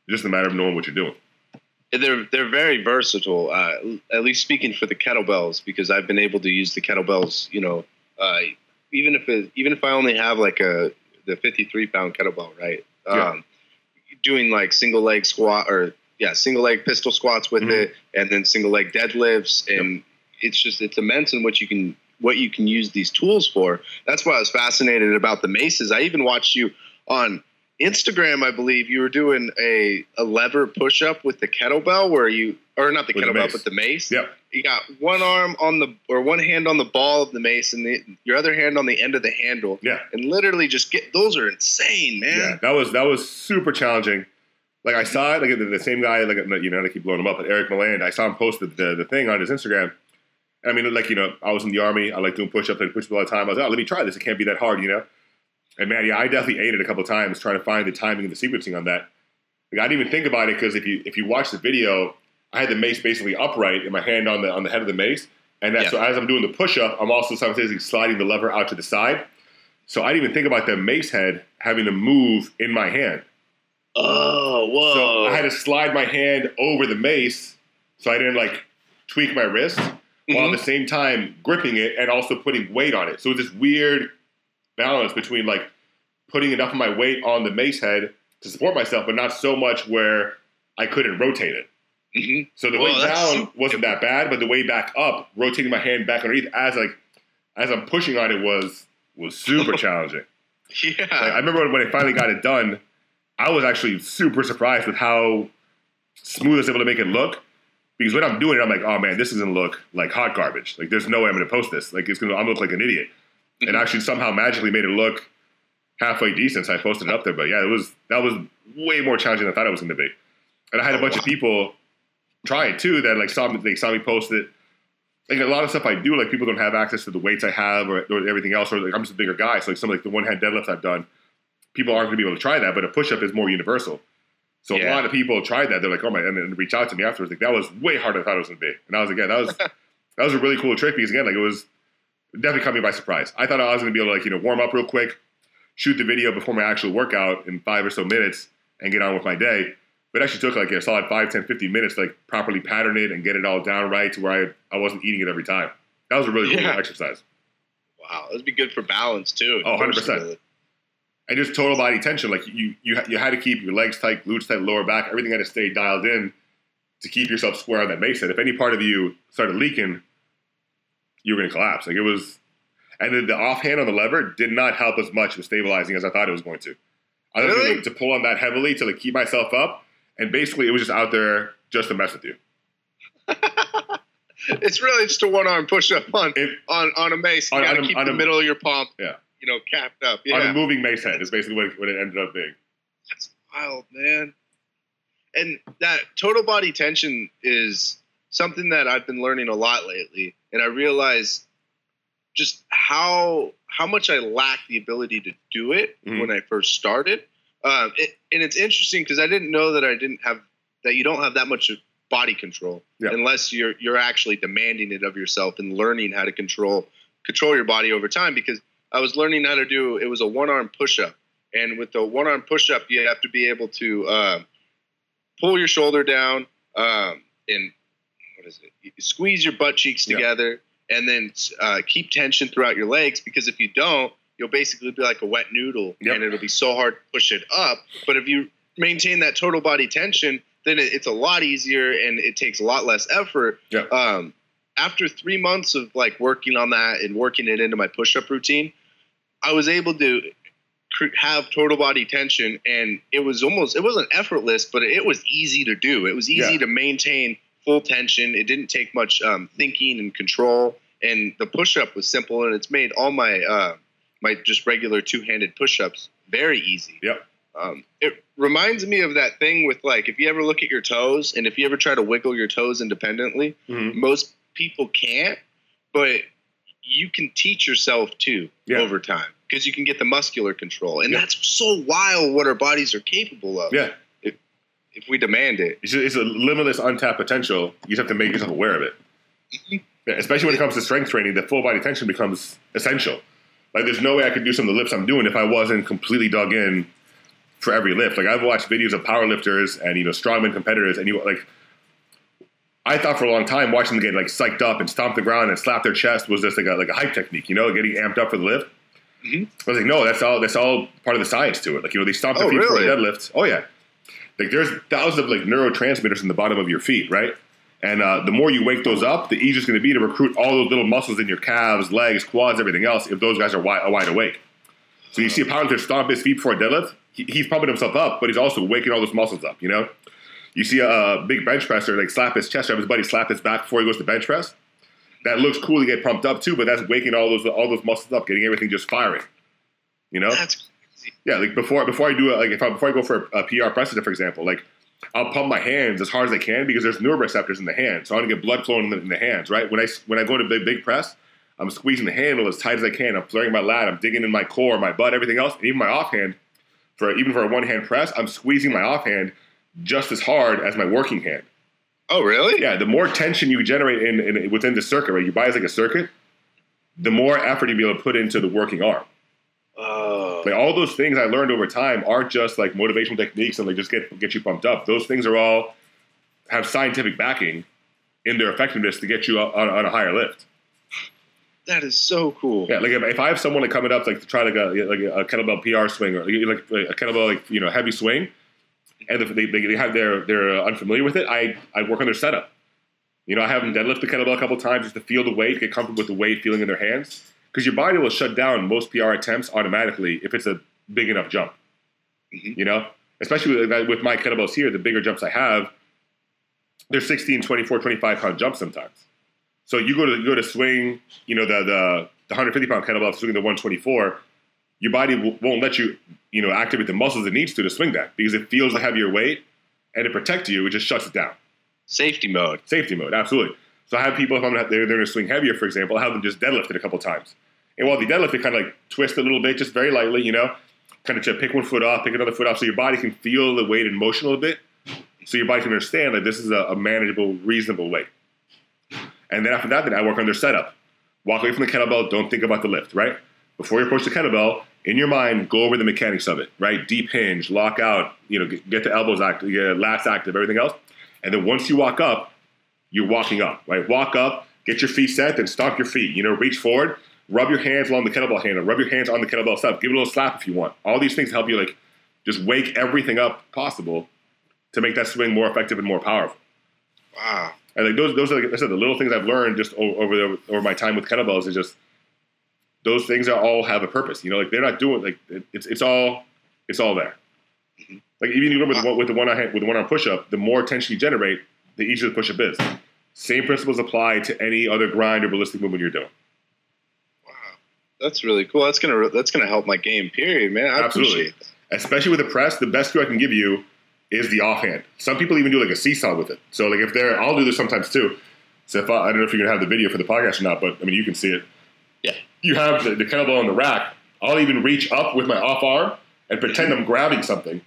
It's just a matter of knowing what you're doing. They're they're very versatile. Uh, at least speaking for the kettlebells, because I've been able to use the kettlebells. You know, uh, even if it, even if I only have like a the 53 pound kettlebell, right? Yeah. Um, doing like single leg squat or yeah, single leg pistol squats with Mhm. it, and then single leg deadlifts, and it's just it's immense in what you can what you can use these tools for. That's why I was fascinated about the maces. I even watched you on Instagram, I believe you were doing a, a lever push up with the kettlebell where you or not the With kettlebell mace. but the mace. Yep. You got one arm on the or one hand on the ball of the mace and the, your other hand on the end of the handle. Yeah. And literally just get those are insane, man. Yeah, that was that was super challenging. like I saw it, like the, the same guy, like you know, I keep blowing him up, but Eric Maland. I saw him post the, the, the thing on his Instagram. And I mean, like you know, I was in the army. I like doing push-ups and push-ups all the time. I was like, oh, let me try this. It can't be that hard, you know. And man, yeah, I definitely ate it a couple times trying to find the timing and the sequencing on that. Like, I didn't even think about it because if you if you watch the video, I had the mace basically upright and my hand on the on the head of the mace, and that, Yeah. so as I'm doing the push-up, I'm also simultaneously sliding the lever out to the side. So I didn't even think about the mace head having to move in my hand. Oh, whoa. So I had to slide my hand over the mace so I didn't like tweak my wrist while at mm-hmm. the same time gripping it and also putting weight on it. So it was this weird balance between like putting enough of my weight on the mace head to support myself, but not so much where I couldn't rotate it. Mhm. So the Whoa, way down wasn't that bad, but the way back up, rotating my hand back underneath as like as I'm pushing on it was was super challenging. Yeah. Like, I remember when, I finally got it done, I was actually super surprised with how smooth I was able to make it look. Because when I'm doing it, I'm like, oh man, this is gonna look like hot garbage. Like, there's no way I'm gonna post this. Like, it's gonna, I'm gonna look like an idiot. And Mhm. actually, somehow magically made it look halfway decent. So I posted it up there. But yeah, it was that was way more challenging than I thought it was gonna be. And I had a bunch of people try it too that like saw me, they saw me post it. Like a lot of stuff I do, like people don't have access to the weights I have or, or everything else. Or like I'm just a bigger guy, so like some like the one hand deadlifts I've done, people aren't going to be able to try that. But a push up is more universal. So a lot of people tried that. They're like, oh my, and then reach out to me afterwards. Like that was way harder than I thought it was to be. And I was like, yeah, that was that was a really cool trick because again, like it was definitely caught me by surprise. I thought I was going to be able to like you know warm up real quick, shoot the video before my actual workout in five or so minutes, and get on with my day. But it actually took like a solid 5, 10, 15 minutes to like properly pattern it and get it all down right to where I, I wasn't eating it every time. That was a really cool exercise. wow. That'd be good for balance, too. Oh, 100%. And just total body tension. Like you, you, you had to keep your legs tight, glutes tight, lower back. Everything had to stay dialed in to keep yourself square on that head. If any part of you started leaking, you were going to collapse. Like it was, and then the offhand on the lever did not help as much with stabilizing as I thought it was going to. I was Really? going to pull on that heavily to like keep myself up, and basically it was just out there just to mess with you. It's really just a one arm push up on, on, on a mace. You On- got to on keep on the a- middle of your palm, Yeah. you know, capped up. On Yeah. a moving mace head is basically what it, what it ended up being. That's wild, man. And that total body tension is something that I've been learning a lot lately, and I realize just how how much I lack the ability to do it Mhm. when I first started. Um, it, and it's interesting because I didn't know that I didn't have that you don't have that much body control Yeah. unless you're you're actually demanding it of yourself and learning how to control control your body over time. Because I was learning how to do it was a one arm push up, and with the one arm push up, you have to be able to uh, pull your shoulder down um, and what is it? You squeeze your butt cheeks Yeah. together, and then uh, keep tension throughout your legs. Because if you don't, you'll basically be like a wet noodle, Yep. and it'll be so hard to push it up. But if you maintain that total body tension, then it, it's a lot easier and it takes a lot less effort. Yeah. Um, after three months of like working on that and working it into my push-up routine, I was able to have total body tension, and it was almost it wasn't effortless, but it was easy to do. It was easy Yeah. to maintain full tension. It didn't take much um, thinking and control, and the push-up was simple, and it's made all my uh, my just regular two-handed push-ups very easy. Yep. Um, it reminds me of that thing with like if you ever look at your toes and if you ever try to wiggle your toes independently, Mhm. most people can't, but you can teach yourself to Yeah. over time because you can get the muscular control, and Yeah. that's so wild what our bodies are capable of Yeah. if we demand it. It's, just, it's a limitless untapped potential. You just have to make yourself aware of it. Yeah, especially when it comes to strength training, the full body tension becomes essential. Like, there's no way I could do some of the lifts I'm doing if I wasn't completely dug in for every lift. Like, I've watched videos of powerlifters and you know strongman competitors, and you like. I thought for a long time watching them get like psyched up and stomp the ground and slap their chest was just like a like a hype technique, you know, getting amped up for the lift. Mhm. I was like, no, that's all. That's all part of the science to it. Like, you know, they stomp their Oh, feet for a really? deadlift. Oh yeah, like there's thousands of like neurotransmitters in the bottom of your feet, right? And uh, the more you wake those up, the easier it's going to be to recruit all those little muscles in your calves, legs, quads, everything else. If those guys are wide, are wide awake, so you see a powerlifter stomp his feet before a deadlift, he, he's pumping himself up, but he's also waking all those muscles up. You know, you see a, a big bench presser like slap his chest, or have his buddy slap his back before he goes to bench press. That looks cool to get pumped up too, but that's waking all those all those muscles up, getting everything just firing. You know, That's crazy. yeah, like before before I do it, like if I before I go for a, PR precedent, for example, like I'll pump my hands as hard as I can because there's neuroreceptors in the hand, so I want to get blood flowing in the, in the hands. Right when I when I go to big big press, I'm squeezing the handle as tight as I can. I'm flaring my lat. I'm digging in my core, my butt, everything else, and even my offhand. For even for a one hand press, I'm squeezing my offhand just as hard as my working hand. Oh, really? Yeah, the more tension you generate in, in within the circuit, right? You buy as like a circuit, the more effort you be able to put into the working arm. Oh. Like all those things I learned over time aren't just like motivational techniques and like just get get you pumped up. Those things are all have scientific backing in their effectiveness to get you on, on a higher lift. That is so cool. Yeah, like if, if I have someone like coming up like to try like a like a kettlebell PR swing or like, like a kettlebell like you know heavy swing, and if they, they have their they're uh, unfamiliar with it, I I work on their setup. You know, I have them deadlift the kettlebell a couple times just to feel the weight, get comfortable with the weight feeling in their hands, because your body will shut down most PR attempts automatically if it's a big enough jump. Mhm. You know, especially with, with my kettlebells here, the bigger jumps I have, they're 16, 24, 25 pound jumps sometimes. So you go to you go to swing, you know, the the, the 150 pound kettlebell swinging the 124, your body w- won't let you, you know, activate the muscles it needs to to swing that because it feels the heavier weight and to protect you, it just shuts it down. Safety mode. Safety mode, absolutely. So I have people if I'm not, they're, they're to swing heavier, for example, I have them just deadlift it a couple times. And while they deadlift, they kind of like twist a little bit, just very lightly, you know, kind of pick one foot off, pick another foot off, so your body can feel the weight in motion a little bit, so your body can understand that this is a, a manageable, reasonable weight. And then after that, then I work on their setup. Walk away from the kettlebell. Don't think about the lift, right? Before you approach the kettlebell, in your mind, go over the mechanics of it, right? Deep hinge, lock out, you know, get, get the elbows active, get lats active, everything else. And then once you walk up, you're walking up, right? Walk up, get your feet set, then stomp your feet. You know, reach forward, rub your hands along the kettlebell handle, rub your hands on the kettlebell itself, give it a little slap if you want. All these things help you like just wake everything up possible to make that swing more effective and more powerful. Wow. And like those, those are like I said, the little things I've learned just over the, over my time with kettlebells is just those things are all have a purpose. You know, like they're not doing like it, it's it's all it's all there. Mm-hmm. Like even you with the with the one on with the one on push up, the more tension you generate, the easier the push up is. Same principles apply to any other grind or ballistic movement you're doing. Wow. That's really cool. That's gonna that's gonna help my game. Period, man. I Absolutely. especially with the press, the best cue I can give you is the offhand. Some people even do like a seesaw with it. So like if they're, I'll do this sometimes too. So if I, I don't know if you're gonna have the video for the podcast or not, but I mean you can see it. Yeah. You have the, the kettlebell on the rack. I'll even reach up with my off arm and pretend I'm grabbing something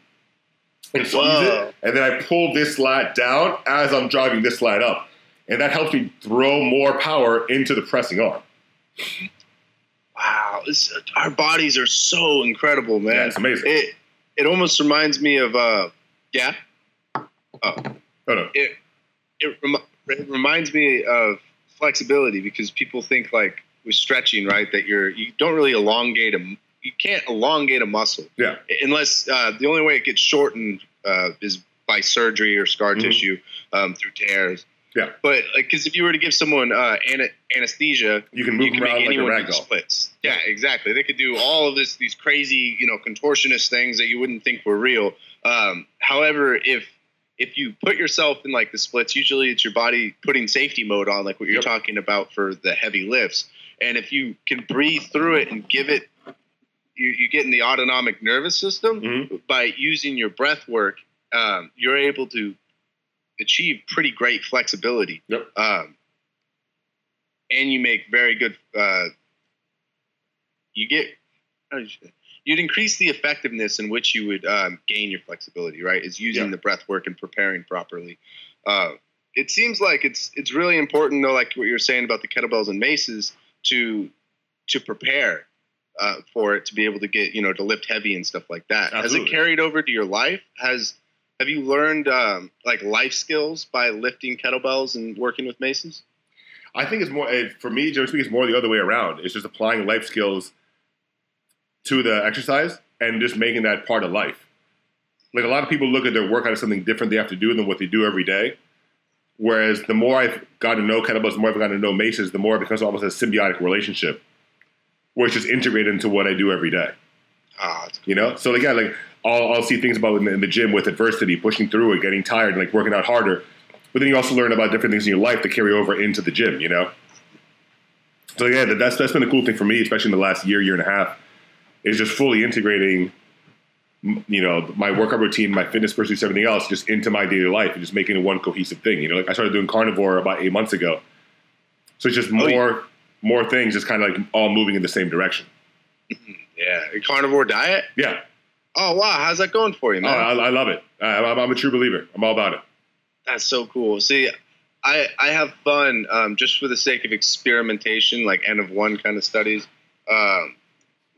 and squeeze Whoa. it, and then I pull this lat down as I'm driving this lat up, and that helps me throw more power into the pressing arm. Wow. This, our bodies are so incredible, man. Yeah, it's amazing. It it almost reminds me of uh yeah. Oh no, It it, remi- it reminds me of flexibility because people think like with stretching, right, that you're you don't really elongate a you can't elongate a muscle yeah, unless uh, the only way it gets shortened uh, is by surgery or scar Mhm. tissue um, through tears. Yeah. But because if you were to give someone uh, ana- anesthesia, you can move you can around make like a anyone rag do doll. splits. Yeah, exactly. They could do all of this, these crazy, you know, contortionist things that you wouldn't think were real. Um, however, if if you put yourself in like the splits, usually it's your body putting safety mode on, like what you're Yep. talking about for the heavy lifts. And if you can breathe through it and give it, you, you get in the autonomic nervous system Mhm. by using your breath work. Um, you're able to achieve pretty great flexibility. Yep. Um, and you make very good. Uh, you get. say- You'd increase the effectiveness in which you would um, gain your flexibility. Right, is using Yeah. the breath work and preparing properly. Uh, it seems like it's it's really important though, like what you're saying about the kettlebells and maces, to to prepare uh, for it to be able to get you know to lift heavy and stuff like that. Has it carried over to your life? Has have you learned um, like life skills by lifting kettlebells and working with maces? I think it's more eh, for me. Generally speaking, it's more the other way around. It's just applying life skills to the exercise and just making that part of life. Like a lot of people look at their workout as something different they have to do than what they do every day. Whereas the more I've gotten to know kettlebells, the more I've gotten to know maces, the more it becomes almost a symbiotic relationship, where it's just integrated into what I do every day. Ah, You know, so like yeah, like I'll, I'll see things about in the, in the gym with adversity, pushing through it, getting tired, and like working out harder. But then you also learn about different things in your life that carry over into the gym. You know, so yeah, that- that's that's been the cool thing for me, especially in the last year, year and a half, is just fully integrating you know, my workout routine, my fitness pursuits, everything else, just into my daily life and just making it one cohesive thing. You know, like I started doing carnivore about eight months ago, so it's just Oh, more yeah. More things, just kind of like all moving in the same direction. Yeah, a carnivore diet. Yeah, Oh wow, how's that going for you, oh. I, I love it. I, I'm, I'm a true believer. I'm all about it. That's so cool. See, I I have fun um, just for the sake of experimentation, like N of one kind of studies. Um,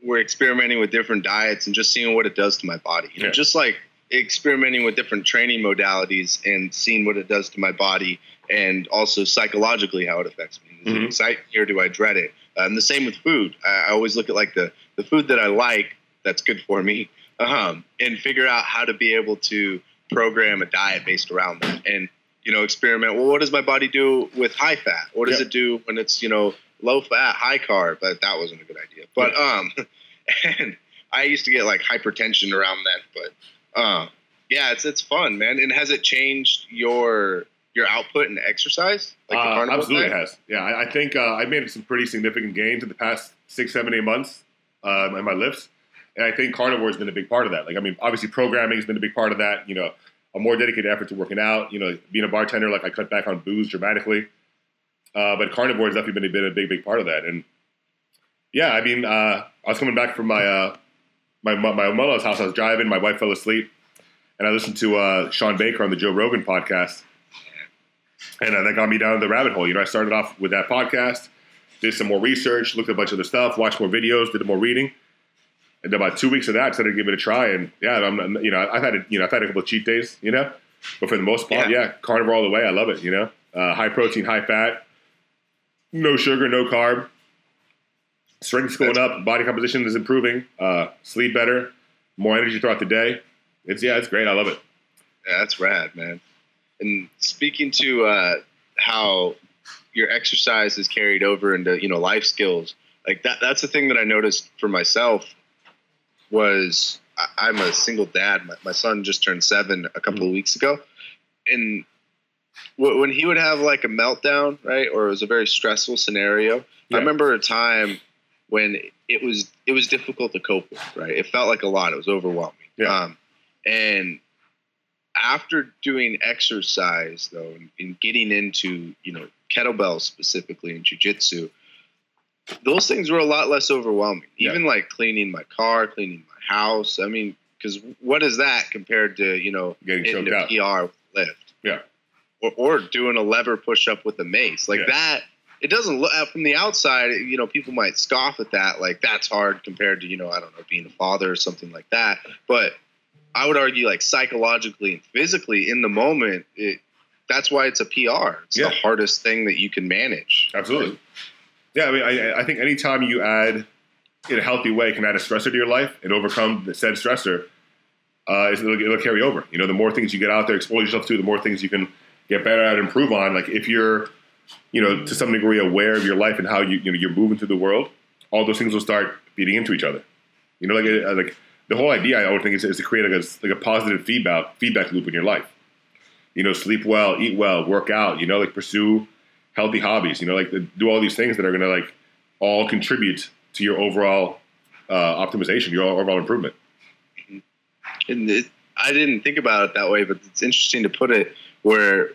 we're experimenting with different diets and just seeing what it does to my body. You know, Yeah. just like experimenting with different training modalities and seeing what it does to my body and also psychologically how it affects me. Does Mhm. it excite me or do I dread it? and the same with food. I, I always look at like the the food that I like that's good for me, um, and figure out how to be able to program a diet based around that and you know experiment well what does my body do with high fat what does Yeah. it do when it's you know low fat high carb but that wasn't a good idea but um and i used to get like hypertension around that, but um yeah it's it's fun man and has it changed your your output and exercise Like the Uh, carnivore absolutely has. Yeah, I, I think uh, I've made some pretty significant gains in the past six, seven, eight months um, in my lifts, and I think carnivore has been a big part of that. Like, I mean, obviously programming has been a big part of that. You know, a more dedicated effort to working out. You know, being a bartender, like I cut back on booze dramatically, uh, but carnivore has definitely been a, been a big, big part of that. And yeah, I mean, uh, I was coming back from my uh, my my my mother's house. I was driving. My wife fell asleep, and I listened to uh, Shawn Baker on the Joe Rogan podcast and uh, that got me down the rabbit hole. You know, I started off with that podcast, did some more research, looked at a bunch of the stuff, watched more videos, did more reading, and then about two weeks of that, I started to give it a try. And yeah, I'm, I'm- you know, I've had a, you know, I've had a couple of cheat days, you know, but for the most part, Yeah. yeah, carnivore all the way. I love it. You know, uh, high protein, high fat, no sugar, no carb. Strength's going up, body composition is improving, uh, sleep better, more energy throughout the day. It's yeah, it's great. I love it. Yeah, that's rad, man. And speaking to uh, how your exercise is carried over into you know life skills, like that. That's the thing that I noticed for myself was I, I'm a single dad. My, my son just turned seven a couple of weeks ago, and wh- when he would have like a meltdown, right, or it was a very stressful scenario, Yeah. I remember a time when it was it was difficult to cope with. Right, it felt like a lot. It was overwhelming. Yeah. Um, and after doing exercise though and, and getting into you know kettlebells specifically and jujitsu, those things were a lot less overwhelming. Yeah. Even like cleaning my car, cleaning my house. I mean, because what is that compared to you know Getting choked a out. PR lift? Yeah. Or, or doing a lever push up with a mace like Yeah. that. It doesn't look uh, from the outside. You know, people might scoff at that. Like that's hard compared to you know I don't know being a father or something like that. But I would argue like psychologically and physically in the moment, it that's why it's a PR. It's Yeah. the hardest thing that you can manage. Absolutely. Yeah, I mean, I, I think anytime you add, in a healthy way, can add a stressor to your life and overcome the said stressor, uh, it'll, it'll carry over. You know, the more things you get out there, expose yourself to, the more things you can get better at, and improve on. Like if you're, you know, to some degree aware of your life and how you, you know, you're moving through the world, all those things will start feeding into each other. You know, like uh, like the whole idea, I would think, is, is to create like a like a positive feedback feedback loop in your life. You know, sleep well, eat well, work out. You know, like pursue healthy hobbies. You know, like do all these things that are going to like all contribute to your overall uh, optimization, your overall improvement. And it, I didn't think about it that way, but it's interesting to put it where,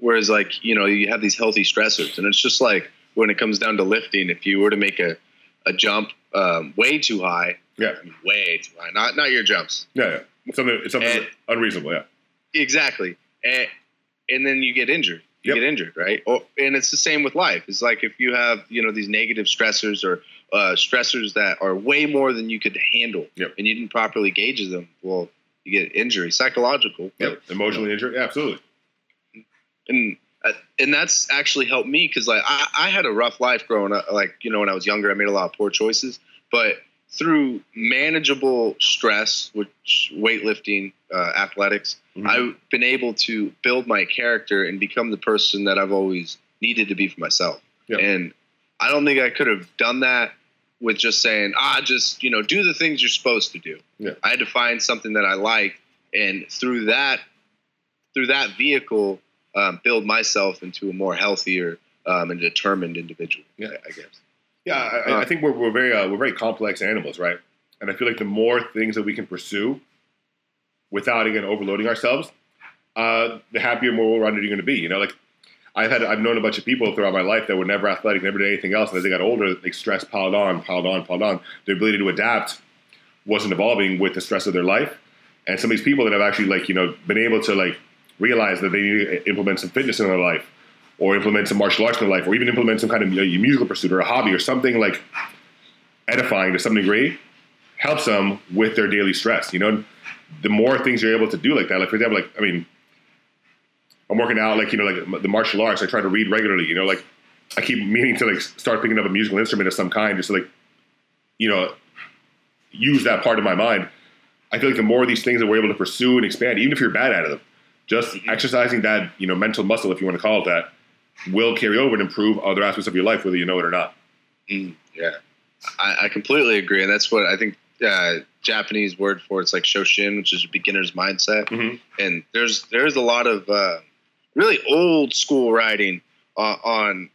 whereas like you know you have these healthy stressors, and it's just like when it comes down to lifting, if you were to make a a jump um, way too high, Yeah, way too high, not not your jumps, yeah, yeah. Something it's something And- unreasonable. Yeah, exactly, and and then you get injured. You Yep. get injured, right? Or, and it's the same with life. It's like if you have you know these negative stressors or uh, stressors that are way more than you could handle, Yep. and you didn't properly gauge them, well, you get injury, psychological. but- yep. Emotionally injured. Yeah, absolutely. and uh, and that's actually helped me because like I, I had a rough life growing up like you know when i was younger i made a lot of poor choices but through manageable stress which weightlifting uh, athletics Mhm. i've been able to build my character and become the person that i've always needed to be for myself Yeah. and i don't think i could have done that with just saying ah just you know do the things you're supposed to do Yeah. i had to find something that i like and through that through that vehicle um, build myself into a more healthier um, and determined individual. Yeah. I guess. Yeah, I, I Uh, think we're, we're very uh, we're very complex animals, right? And I feel like the more things that we can pursue, without again overloading ourselves, uh, the happier, more well-rounded you're going to be. You know, like I've had I've known a bunch of people throughout my life that were never athletic, never did anything else, and as they got older, like stress piled on, piled on, piled on. Their ability to adapt wasn't evolving with the stress of their life. And some of these people that have actually like you know been able to like realize that they need to implement some fitness in their life, or implement some martial arts in their life, or even implement some kind of musical pursuit or a hobby or something like edifying to some degree, helps them with their daily stress. You know, the more things you're able to do like that, like for example, like I mean I'm working out, like you know, like the martial arts. I try to read regularly. You know, like I keep meaning to like start picking up a musical instrument of some kind, just to, like you know, use that part of my mind. I feel like the more of these things that we're able to pursue and expand, even if you're bad at them, just mm-hmm. exercising that you know mental muscle, if you want to call it that, will carry over and improve other aspects of your life, whether you know it or not. Mm, yeah, I, I, completely agree, and that's what I think. Uh, Japanese word for it's like shoshin, which is a beginner's mindset, mm-hmm. and there's there's a lot of uh, really old school writing uh, on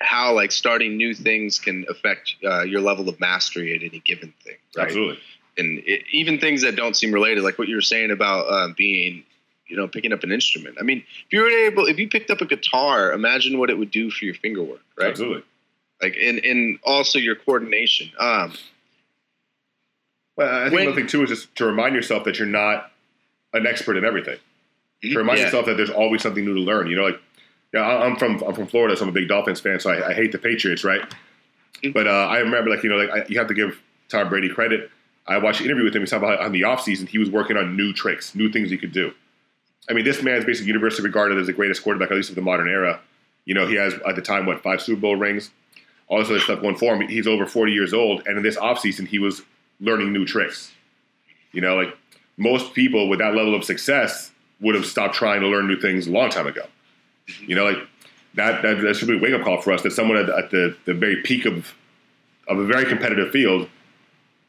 how like starting new things can affect uh, your level of mastery at any given thing. Right? Absolutely. And it, even things that don't seem related, like what you were saying about uh, being, you know, picking up an instrument. I mean, if you were able, if you picked up a guitar, imagine what it would do for your finger work, right? Absolutely. Like, and and also your coordination. Um, well, I think when, another thing too is just to remind yourself that you're not an expert in everything to remind yeah. yourself that there's always something new to learn. You know, like yeah, I'm from I'm from Florida, so I'm a big Dolphins fan, so I, I hate the Patriots, right? Mm-hmm. But uh, I remember, like you know, like I, you have to give Tom Brady credit. I watched an interview with him. He talked about on the offseason, he was working on new tricks, new things he could do. I mean, this man's basically universally regarded as the greatest quarterback, at least of the modern era. You know, he has at the time what five Super Bowl rings, all this other stuff going for him. He's over 40 years old, and in this offseason, he was learning new tricks. You know, like most people with that level of success would have stopped trying to learn new things a long time ago. You know, like that that, that should be a wake up call for us that someone at, at, the, the very peak of of a very competitive field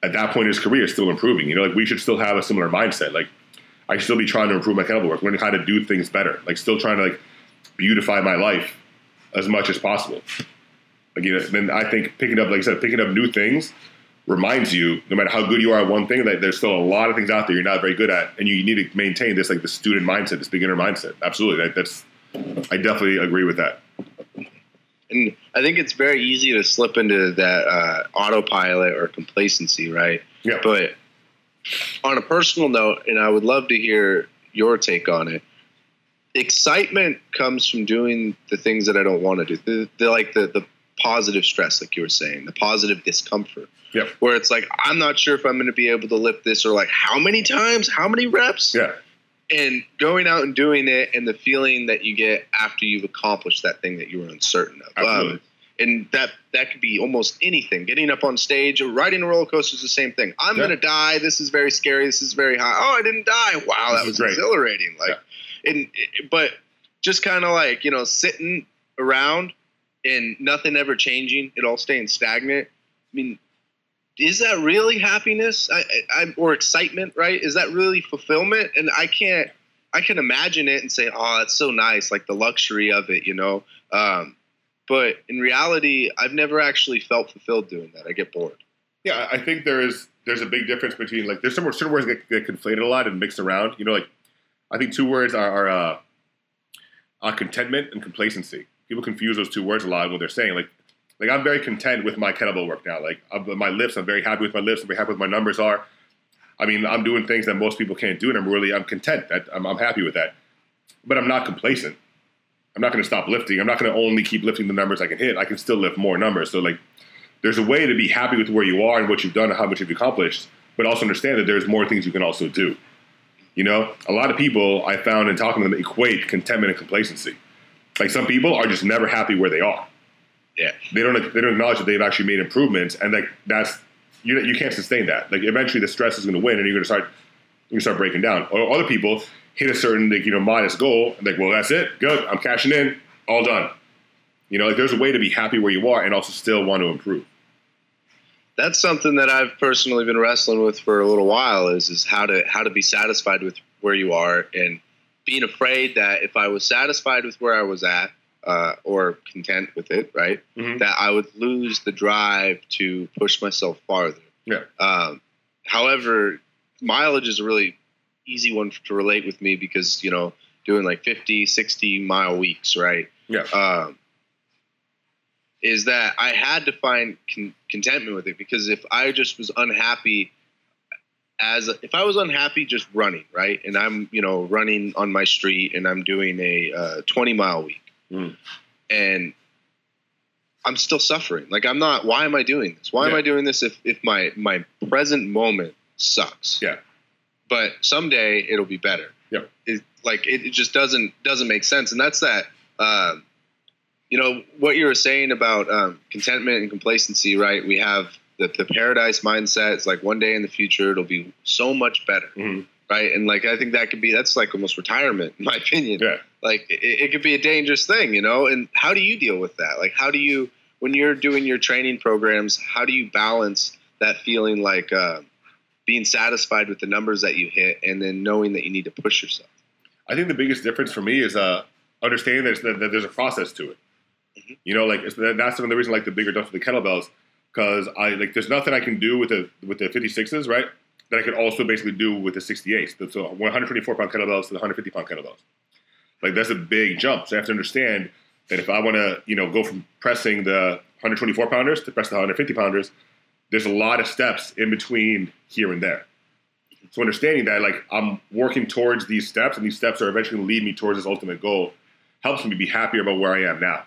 at that point in his career is still improving. You know, like we should still have a similar mindset. Like I still be trying to improve my kettlebell work, learning how to do things better. Like still trying to like beautify my life as much as possible. Like you know, then I think picking up, like I said, picking up new things reminds you, no matter how good you are at one thing, that there's still a lot of things out there you're not very good at, and you need to maintain this like the student mindset, this beginner mindset. Absolutely, that, that's I definitely agree with that. And I think it's very easy to slip into that uh, autopilot or complacency, right? Yeah. But on a personal note, and I would love to hear your take on it. Excitement comes from doing the things that I don't want to do. The, the like the the positive stress, like you were saying, the positive discomfort. Yep. Where it's like, I'm not sure if I'm going to be able to lift this or like how many times, how many reps. Yeah. And going out and doing it and the feeling that you get after you've accomplished that thing that you were uncertain of. Absolutely. Um, and that that could be almost anything. Getting up on stage or riding a roller coaster is the same thing. I'm yeah. gonna die. This is very scary. This is very high. Oh, I didn't die. Wow, that was great. exhilarating. Like, yeah. and but just kind of like you know sitting around and nothing ever changing, it all staying stagnant. I mean, is that really happiness I, I, or excitement? Right? Is that really fulfillment? And I can't. I can imagine it and say, "Oh, that's so nice," like the luxury of it, you know. Um, but in reality, I've never actually felt fulfilled doing that. I get bored. Yeah, I think there is there's a big difference between like there's some certain words that get conflated a lot and mixed around. You know, like I think two words are, are uh, uh, contentment and complacency people confuse those two words a lot when they're saying like like I'm very content with my kettlebell work now. Like I'm, my lifts, I'm very happy with my lifts. I'm very happy with my numbers are. I mean, I'm doing things that most people can't do, and I'm really I'm content. That I'm, I'm happy with that. But I'm not complacent. I'm not going to stop lifting. I'm not going to only keep lifting the numbers I can hit. I can still lift more numbers. So like, there's a way to be happy with where you are and what you've done and how much you've accomplished, but also understand that there's more things you can also do. You know, a lot of people I found in talking to them equate contentment and complacency. Like some people are just never happy where they are. Yeah, they don't they don't acknowledge that they've actually made improvements, and like that's you you can't sustain that. Like eventually the stress is going to win, and you're going to start you start breaking down. Or other people hit a certain like you know modest goal, like well that's it, good, I'm cashing in, all done. You know, like there's a way to be happy where you are and also still want to improve. That's something that I've personally been wrestling with for a little while. Is is how to how to be satisfied with where you are and being afraid that if I was satisfied with where I was at uh, or content with it, right, mm-hmm. that I would lose the drive to push myself farther. Yeah. Um, however, mileage is a really easy one to relate with me because you know doing like 50, 60 mile weeks, right? Yeah. Um, is that I had to find con- contentment with it because if I just was unhappy as a, if I was unhappy just running, right, and I'm you know running on my street and I'm doing a uh, 20 mile week, Mm. and I'm still suffering. Like I'm not. Why am I doing this? Why am I doing this if if my my present moment sucks? Yeah. But someday it'll be better. Yep. It, like it, it just doesn't doesn't make sense, and that's that. Um, you know what you were saying about um, contentment and complacency, right? We have the, the paradise mindset. It's like one day in the future it'll be so much better, Mhm. right? And like I think that could be that's like almost retirement, in my opinion Yeah. like it, it could be a dangerous thing you know and how do you deal with that like how do you when you're doing your training programs how do you balance that feeling like uh, being satisfied with the numbers that you hit and then knowing that you need to push yourself I think the biggest difference for me is uh, understanding that, that, that there's a process to it. Mhm. You know, like it's, that's some of the reason I like the bigger dumps with the kettlebells because I like there's nothing I can do with the with the 56s, right? That I could also basically do with the 68s. So 124 pound kettlebells to the 150 pound kettlebells. Like that's a big jump. So I have to understand that if I want to, you know, go from pressing the 124 pounders to press the 150 pounders, there's a lot of steps in between here and there. So understanding that, like, I'm working towards these steps, and these steps are eventually going to lead me towards this ultimate goal, helps me be happier about where I am now.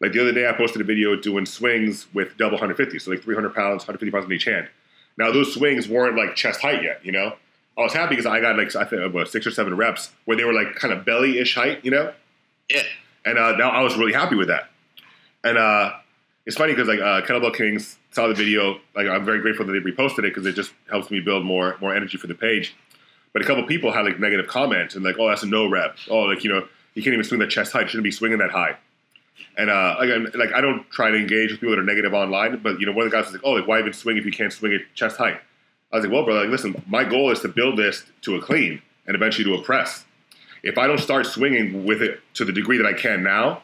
Like the other day, I posted a video doing swings with double 150, so like 300 pounds, 150 pounds in each hand. Now those swings weren't like chest height yet, you know. I was happy because I got like I think about six or seven reps where they were like kind of belly-ish height, you know. yeah And uh, now I was really happy with that. And uh, it's funny because like uh, Kettlebell Kings saw the video. Like I'm very grateful that they reposted it because it just helps me build more more energy for the page. But a couple people had like negative comments and like, oh, that's a no rep. Oh, like you know, you can't even swing that chest height. You shouldn't be swinging that high. And uh, again, like I don't try to engage with people that are negative online. But you know, one of the guys was like, oh, like why even swing if you can't swing it chest height? I was like, well, brother, like, listen, my goal is to build this to a clean and eventually to a press. If I don't start swinging with it to the degree that I can now,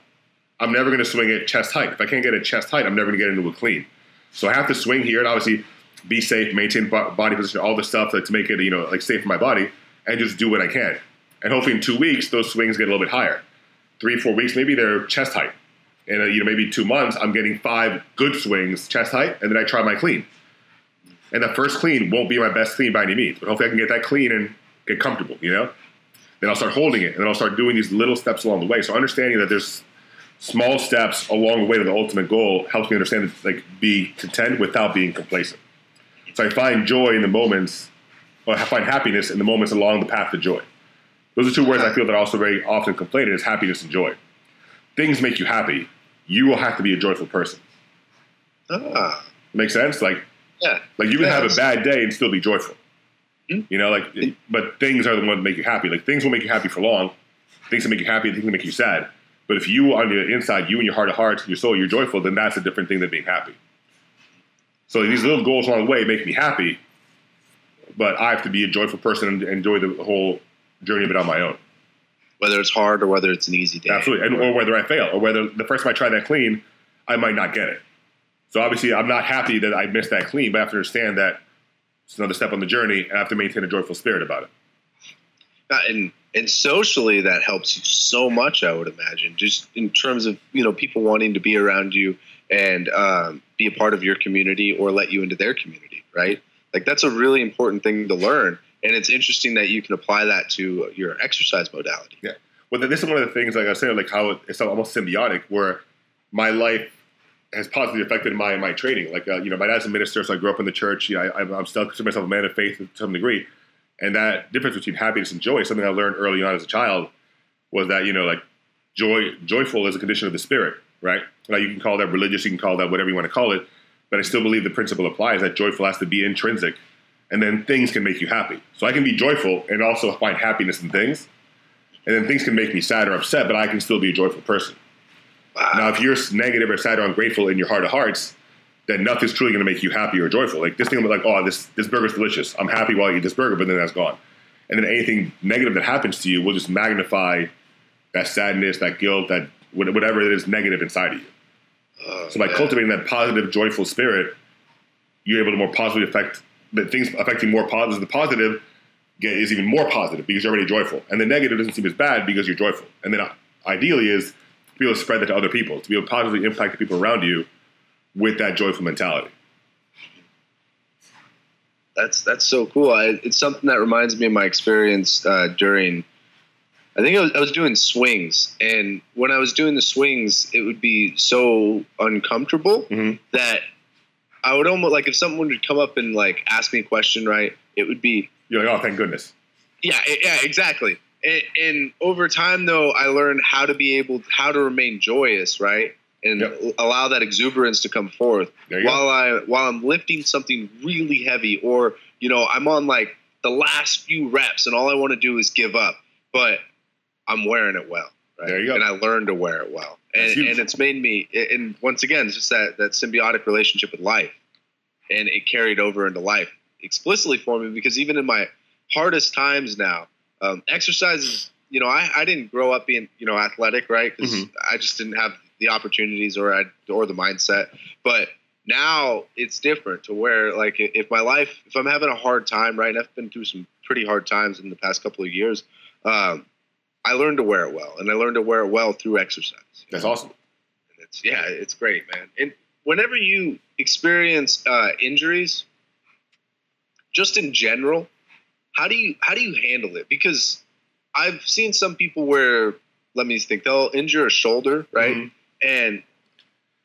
I'm never going to swing it chest height. If I can't get it chest height, I'm never going to get into a clean. So I have to swing here and obviously be safe, maintain bo- body position, all the stuff that to make it, you know, like safe for my body, and just do what I can. And hopefully in two weeks, those swings get a little bit higher. Three, four weeks, maybe they're chest height. And uh, you know, maybe two months, I'm getting five good swings chest height, and then I try my clean. And the first clean won't be my best clean by any means, but hopefully I can get that clean and get comfortable, you know? Then I'll start holding it, and then I'll start doing these little steps along the way. So understanding that there's small steps along the way to the ultimate goal helps me understand that, like be content without being complacent. So I find joy in the moments, or I find happiness in the moments along the path to joy. Those are two words I feel that are also very often conflated is happiness and joy. Things make you happy. You will have to be a joyful person. ah Make sense? Like yeah like you can have a bad day and still be joyful. Hmm. You know, like but things are the ones that make you happy. Like things will make you happy for long. Things that make you happy, things that make you sad. But if you on the inside, you and your heart of hearts, your soul, you're joyful, then that's a different thing than being happy. So these little goals along the way make me happy, but I have to be a joyful person and enjoy the whole journey of it on my own. whether it's hard or whether it's an easy day Absolutely. And, or whether I fail, or whether the first time I try that clean, I might not get it. So obviously, I'm not happy that I missed that clean, but I have to understand that it's another step on the journey, and I have to maintain a joyful spirit about it. And and socially that helps you so much i would imagine just in terms of you know people wanting to be around you and um, be a part of your community or let you into their community right like that's a really important thing to learn and it's interesting that you can apply that to your exercise modality yeah Well, this is one of the things, like I said, like how it's almost symbiotic, where my life has positively affected my my training. Like, uh, you know, my dad's a minister, so I grew up in the church. You know, I, I'm still consider myself a man of faith to some degree. And that difference between happiness and joy, something I learned early on as a child, was that you know, like joy, joyful is a condition of the spirit, right? Now you can call that religious, you can call that whatever you want to call it, but I still believe the principle applies that joyful has to be intrinsic, and then things can make you happy. So I can be joyful and also find happiness in things, and then things can make me sad or upset, but I can still be a joyful person. wow. Now, if you're negative or sad or ungrateful in your heart of hearts, then nothing's truly going to make you happy or joyful. Like this thing, will be like, oh, this this burger's delicious. I'm happy while I eat this burger, but then that's gone. And then anything negative that happens to you will just magnify that sadness, that guilt, that whatever it is negative inside of you. Oh, So by man. cultivating that positive, joyful spirit, you're able to more positively affect the things affecting more positive. The positive get is even more positive because you're already joyful, and the negative doesn't seem as bad because you're joyful. And then uh, ideally is to be able to spread that to other people, to be able to positively impact the people around you with that joyful mentality. That's that's so cool. I, it's something that reminds me of my experience uh, during. I think I was, I was doing swings, and when I was doing the swings, it would be so uncomfortable Mhm. that I would almost like if someone would come up and like ask me a question, right? It would be You're like, oh, thank goodness. yeah, e- yeah, exactly. And, and over time, though, I learned how to be able, how to remain joyous, right, and Yep. allow that exuberance to come forth you go. while I while I'm lifting something really heavy, or you know, I'm on like the last few reps, and all I want to do is give up, but I'm wearing it well. Right? There you go. And I learned to wear it well, and, and it's made me. And once again, it's just that that symbiotic relationship with life, and it carried over into life explicitly for me because even in my hardest times now, um, exercise is. You know, I, I didn't grow up being you know athletic, right? Because Mhm. I just didn't have the opportunities or I or the mindset. But now it's different to where like if my life if I'm having a hard time, right? And I've been through some pretty hard times in the past couple of years. Um, I learned to wear it well, and I learned to wear it well through exercise. That's awesome. And it's yeah, it's great, man. And whenever you experience uh, injuries, just in general, how do you how do you handle it? Because I've seen some people where let me think they'll injure a shoulder, right, Mhm. And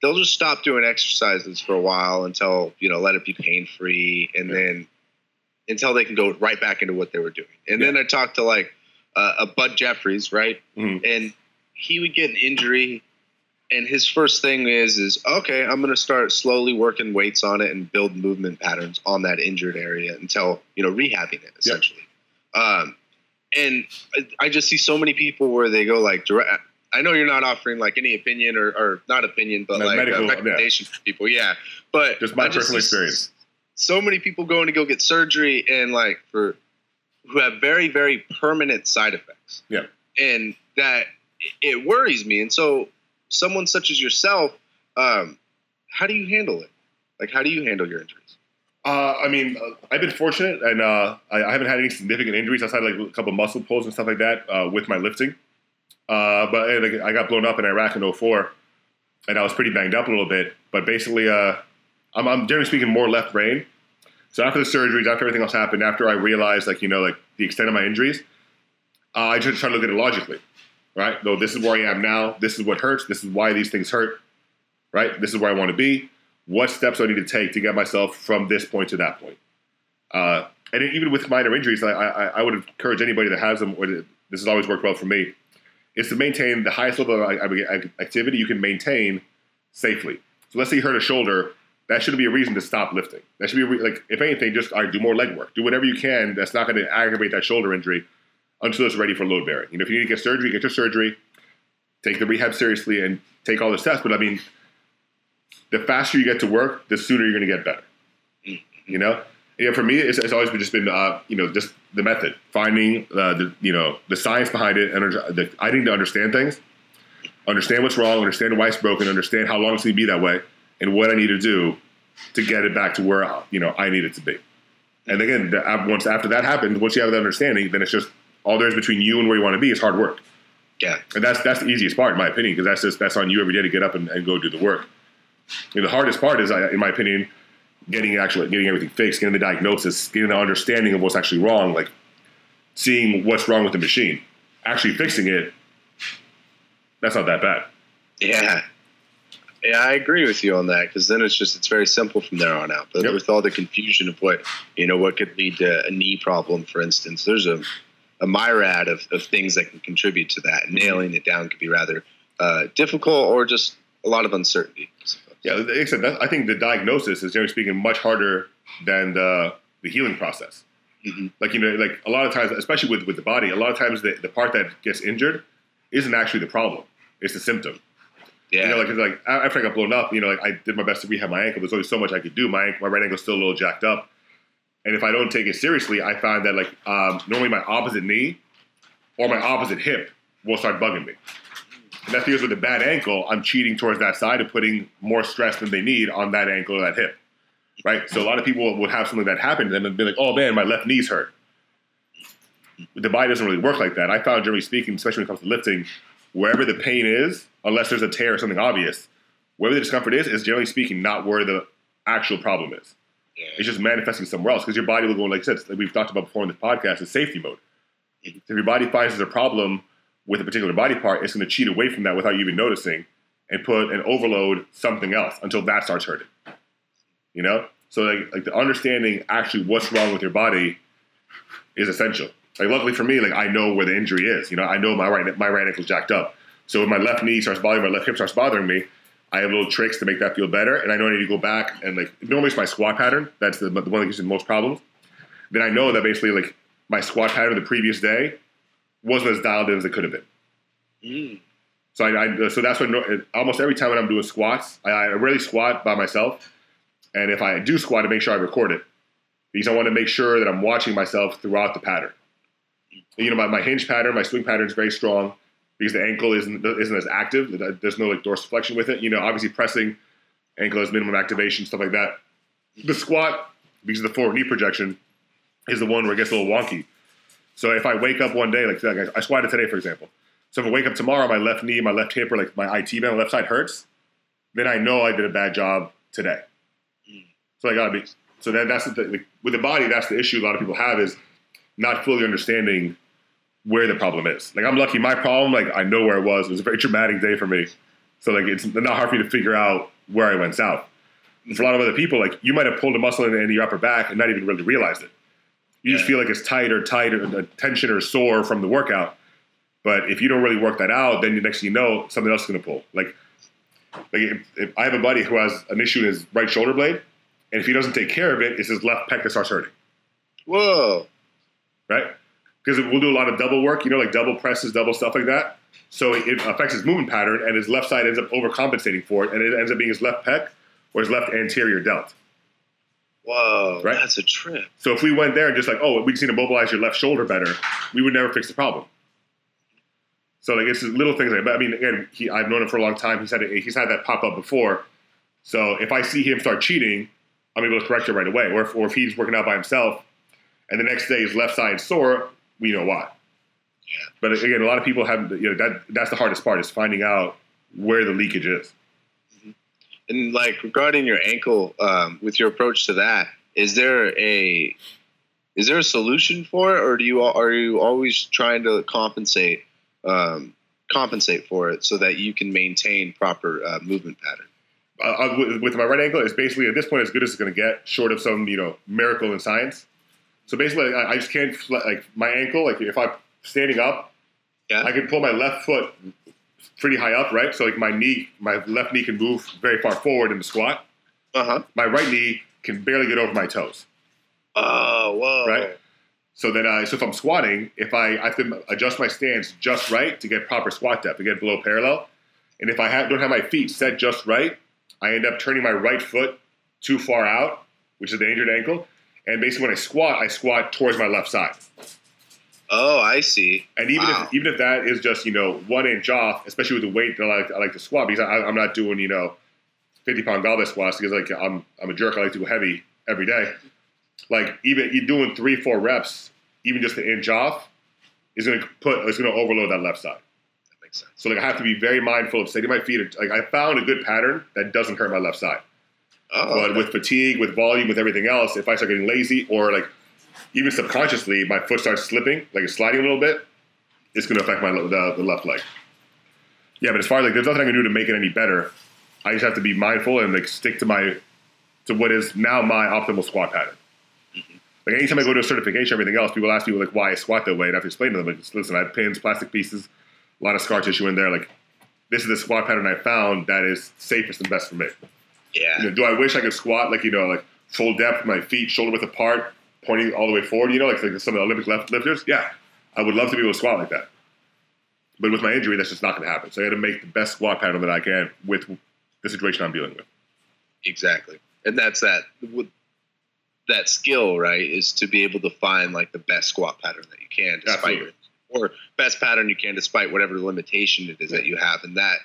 they'll just stop doing exercises for a while until you know let it be pain free, and Yeah. then until they can go right back into what they were doing. And then I talked to like uh, a Bud Jeffries, right, Mhm. and he would get an injury and his first thing is is okay i'm going to start slowly working weights on it and build movement patterns on that injured area until you know rehabbing it essentially um, and I, I just see so many people where they go like direct i know you're not offering like any opinion or, or not opinion but Like medical, a yeah. recommendation for people yeah but Just my I personal see experience. so many people going to go get surgery and like for who have very very permanent side effects Yeah. and that it worries me and so someone such as yourself um, how do you handle it like how do you handle your injuries Uh, I mean, uh, I've been fortunate, and uh, I, I haven't had any significant injuries outside like a couple muscle pulls and stuff like that uh, with my lifting. Uh, but I got blown up in Iraq in 04, and I was pretty banged up a little bit. But basically, uh, I'm, I'm generally speaking more left brain. So after the surgeries, after everything else happened, after I realized like you know like the extent of my injuries, uh, I just try to look at it logically, right? Though this is where I am now. This is what hurts. This is why these things hurt, right? This is where I want to be what steps do I need to take to get myself from this point to that point? Uh, and even with minor injuries, I, I, I would encourage anybody that has them, or this has always worked well for me, is to maintain the highest level of activity you can maintain safely. So let's say you hurt a shoulder, that shouldn't be a reason to stop lifting. That should be a re- like, if anything, just all right, do more leg work. Do whatever you can that's not going to aggravate that shoulder injury until it's ready for load bearing. You know, if you need to get surgery, get your surgery. Take the rehab seriously and take all the steps. But I mean, the faster you get to work, the sooner you're going to get better. You know, yeah. For me, it's, it's always been just been uh, you know just the method, finding uh, the you know the science behind it, and the, I need to understand things, understand what's wrong, understand why it's broken, understand how long it's going to be that way, and what I need to do to get it back to where you know I need it to be. And again, the, uh, once after that happens, once you have that understanding, then it's just all there is between you and where you want to be is hard work. yeah And that's that's the easiest part, in my opinion, because that's just that's on you every day to get up and, and go do the work. The hardest part is, in my opinion, getting actually getting everything fixed, getting the diagnosis, getting the understanding of what's actually wrong, like seeing what's wrong with the machine, actually fixing it. That's not that bad. yeah yeah i agree with you on that because then it's just it's very simple from there on out but Yep. with all the confusion of what you know what could lead to a knee problem for instance there's a a myriad of, of things that can contribute to that. Mm-hmm. Nailing it down could be rather uh, difficult or just a lot of uncertainty. Suppose. Yeah, like I said, that, I think the diagnosis is generally speaking much harder than the the healing process. Mhm. Like you know, like a lot of times, especially with with the body, a lot of times the, the part that gets injured isn't actually the problem; it's the symptom. Yeah. You know, like, it's like after I got blown up, you know, like I did my best to rehab my ankle. There's only so much I could do. My ankle, my right ankle's still a little jacked up, and if I don't take it seriously, I find that like um, normally my opposite knee or my opposite hip will start bugging me. And that's because with a bad ankle, I'm cheating towards that side and putting more stress than they need on that ankle or that hip. Right? So a lot of people would have something that happened to them and be like, oh man, my left knee's hurt. the body doesn't really work like that. I found, generally speaking, especially when it comes to lifting, wherever the pain is, unless there's a tear or something obvious, wherever the discomfort is, is generally speaking not where the actual problem is. It's just manifesting somewhere else because your body will go, like I said, like we've talked about before in this podcast, is safety mode. If your body finds there's a problem with a particular body part, it's going to cheat away from that without you even noticing and put an overload something else until that starts hurting. You know? So like, like the understanding actually what's wrong with your body is essential. Like luckily for me, like I know where the injury is. You know, I know my right my right ankle's jacked up. So when my left knee starts bothering, my left hip starts bothering me, I have little tricks to make that feel better. And I know I need to go back and like normally it's my squat pattern. That's the, the one that gives me the most problems. Then I know that basically like my squat pattern the previous day wasn't as dialed in as it could have been. Mm. So I, I so that's what almost every time when I'm doing squats, I, I rarely squat by myself. And if I do squat, I make sure I record it because I want to make sure that I'm watching myself throughout the pattern. You know, my, my hinge pattern, my swing pattern is very strong because the ankle isn't isn't as active. There's no like dorsiflexion with it. You know, obviously pressing, ankle has minimum activation, stuff like that. The squat, because of the forward knee projection, is the one where it gets a little wonky. So if I wake up one day, like, like I squatted today, for example. So if I wake up tomorrow, my left knee, my left hip, or like my IT band, my left side hurts, then I know I did a bad job today. So I gotta be. So that that's the like, with the body. That's the issue a lot of people have is not fully understanding where the problem is. Like I'm lucky, my problem, like I know where it was. It was a very traumatic day for me. So like it's not hard for me to figure out where I went south. For a lot of other people, like you might have pulled a muscle in, in your upper back and not even really realized it. You just feel like it's tight or tight or the tension or sore from the workout. But if you don't really work that out, then the next thing you know, something else is going to pull. Like, like if, if I have a buddy who has an issue in his right shoulder blade, and if he doesn't take care of it, it's his left pec that starts hurting, Whoa. right? Because we'll do a lot of double work, you know, like double presses, double stuff like that. So it affects his movement pattern, and his left side ends up overcompensating for it, and it ends up being his left pec or his left anterior delt. Whoa. Right. That's a trip. So if we went there and just like, oh, we just need to mobilize your left shoulder better, we would never fix the problem. So like it's little things like. But I mean, again, he, I've known him for a long time. He's had it, he's had that pop up before. So if I see him start cheating, I'm able to correct it right away. Or if, or if he's working out by himself, and the next day his left side is sore, we know why. Yeah. But again, a lot of people have you know that that's the hardest part is finding out where the leakage is. And like regarding your ankle, um, with your approach to that, is there a is there a solution for it, or do you are you always trying to compensate um, compensate for it so that you can maintain proper uh, movement pattern? uh, with, with my right ankle, it's basically at this point as good as it's going to get, short of some you know miracle in science. So basically, I, I just can't like my ankle. Like if I'm standing up, Yeah. I can pull my left foot pretty high up, right? So like my knee, my left knee can move very far forward in the squat. Uh huh. My right knee can barely get over my toes, Oh, whoa. right? So then, I, so if I'm squatting, if I, I have to adjust my stance just right to get proper squat depth, to get below parallel, and if I have, don't have my feet set just right, I end up turning my right foot too far out, which is the injured ankle. And basically, when I squat, I squat towards my left side. Oh, I see. And even Wow. if even if that is just you know one inch off, especially with the weight that I like, I like to squat because I, I'm not doing you know fifty pound goblet squats because like I'm I'm a jerk. I like to go heavy every day. Like even you doing three four reps, even just an inch off, is going to put is going to overload that left side. That makes sense. So like I have to be very mindful of setting my feet. Like I found a good pattern that doesn't hurt my left side. Oh, But with fatigue, with volume, with everything else, if I start getting lazy or like even subconsciously, my foot starts slipping, like it's sliding a little bit, it's going to affect my the, the left leg. Yeah, but as far as like, there's nothing I can do to make it any better. I just have to be mindful and like stick to my to what is now my optimal squat pattern. Mm-hmm. Like anytime I go to a certification, or everything else, people ask me like why I squat that way, and I have to explain to them like, listen, I have pins, plastic pieces, a lot of scar tissue in there. Like this is the squat pattern I found that is safest and best for me. yeah. You know, do I wish I could squat like you know, like full depth, my feet shoulder width apart, pointing all the way forward? You know, like, like some of the Olympic left lifters. Yeah, I would love to be able to squat like that. But with my injury, that's just not going to happen. So I got to make the best squat pattern that I can with the situation I'm dealing with. Exactly. And that's that that skill, right, is to be able to find like the best squat pattern that you can despite your or best pattern you can despite whatever limitation it is that you have. And that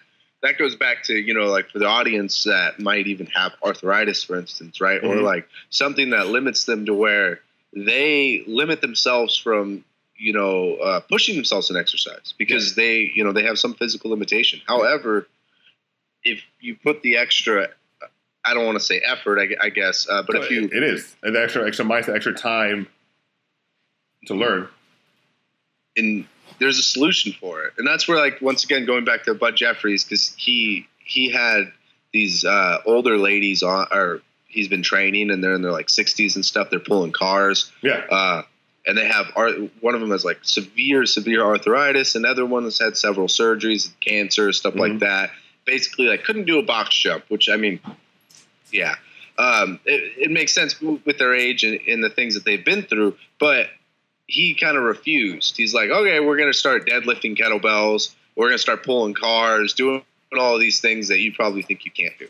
that goes back to, you know, like for the audience that might even have arthritis, for instance, right? Or Mhm. like something that limits them to where they limit themselves from you know, uh, pushing themselves in exercise because they, you know, they have some physical limitation. However, if you put the extra, I don't want to say effort, I, I guess, uh, but if you, it is an extra extra mindset, extra time to learn. and there's a solution for it, and that's where, like, once again, going back to Bud Jeffries, because he he had these uh, older ladies on, or he's been training, and they're in their like 60s and stuff. They're pulling cars. Yeah, uh, and they have one of them has like severe severe arthritis. Another one has had several surgeries cancer stuff like Mhm. that. Basically like couldn't do a box jump which i mean yeah. Um, it, it makes sense with their age and, and the things that they've been through but he kind of refused. He's like okay we're going to start deadlifting kettlebells. We're going to start pulling cars doing all of these things that you probably think you can't do.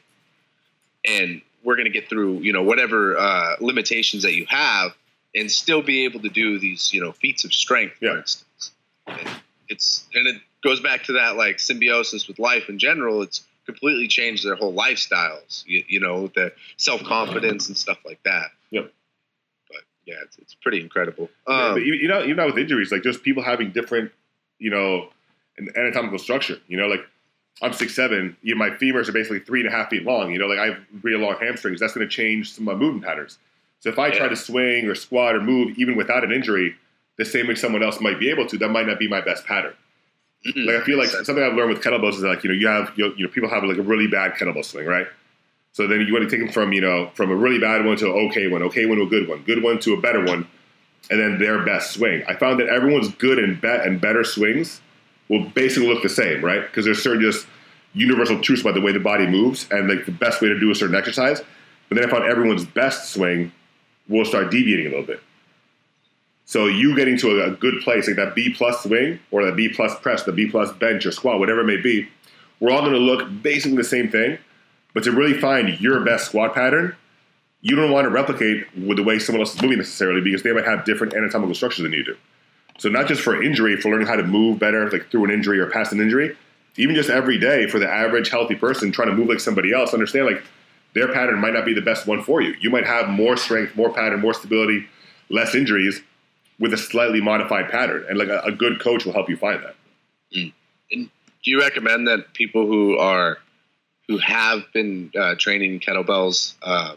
And we're going to get through you know whatever uh, limitations that you have and still be able to do these you know feats of strength Yeah. for instance and it's and it goes back to that like symbiosis with life in general it's completely changed their whole lifestyles you, you know the self-confidence and stuff like that Yep. but yeah it's, it's pretty incredible Yeah, um, but even, you know, even with injuries, like just people having different, you know, an anatomical structure. You know, like I'm six seven. You know, my femurs are basically three and a half feet long. You know, like I have really long hamstrings. That's going to change some of my movement patterns. So if I try to swing or squat or move, even without an injury, the same way someone else might be able to, that might not be my best pattern. mhm. Like I feel like something I've learned with kettlebells is like you know you have you know, you know people have like a really bad kettlebell swing, right? So then you want to take them from you know from a really bad one to an okay one, okay one to a good one, good one to a better one, and then their best swing. I found that everyone's good and bet and better swings will basically look the same, right? Because there's certain just universal truths about the way the body moves and like the best way to do a certain exercise. But then I found everyone's best swing will start deviating a little bit. So you getting to a, a good place, like that B plus swing or that B plus press, the B plus bench or squat, whatever it may be, we're all going to look basically the same thing. But to really find your best squat pattern, you don't want to replicate with the way someone else is moving necessarily because they might have different anatomical structures than you do. So not just for injury, for learning how to move better, like through an injury or past an injury, even just every day for the average healthy person trying to move like somebody else, understand like their pattern might not be the best one for you. You might have more strength, more pattern, more stability, less injuries with a slightly modified pattern. And like a, a good coach will help you find that. And do you recommend that people who are who have been uh, training kettlebells uh,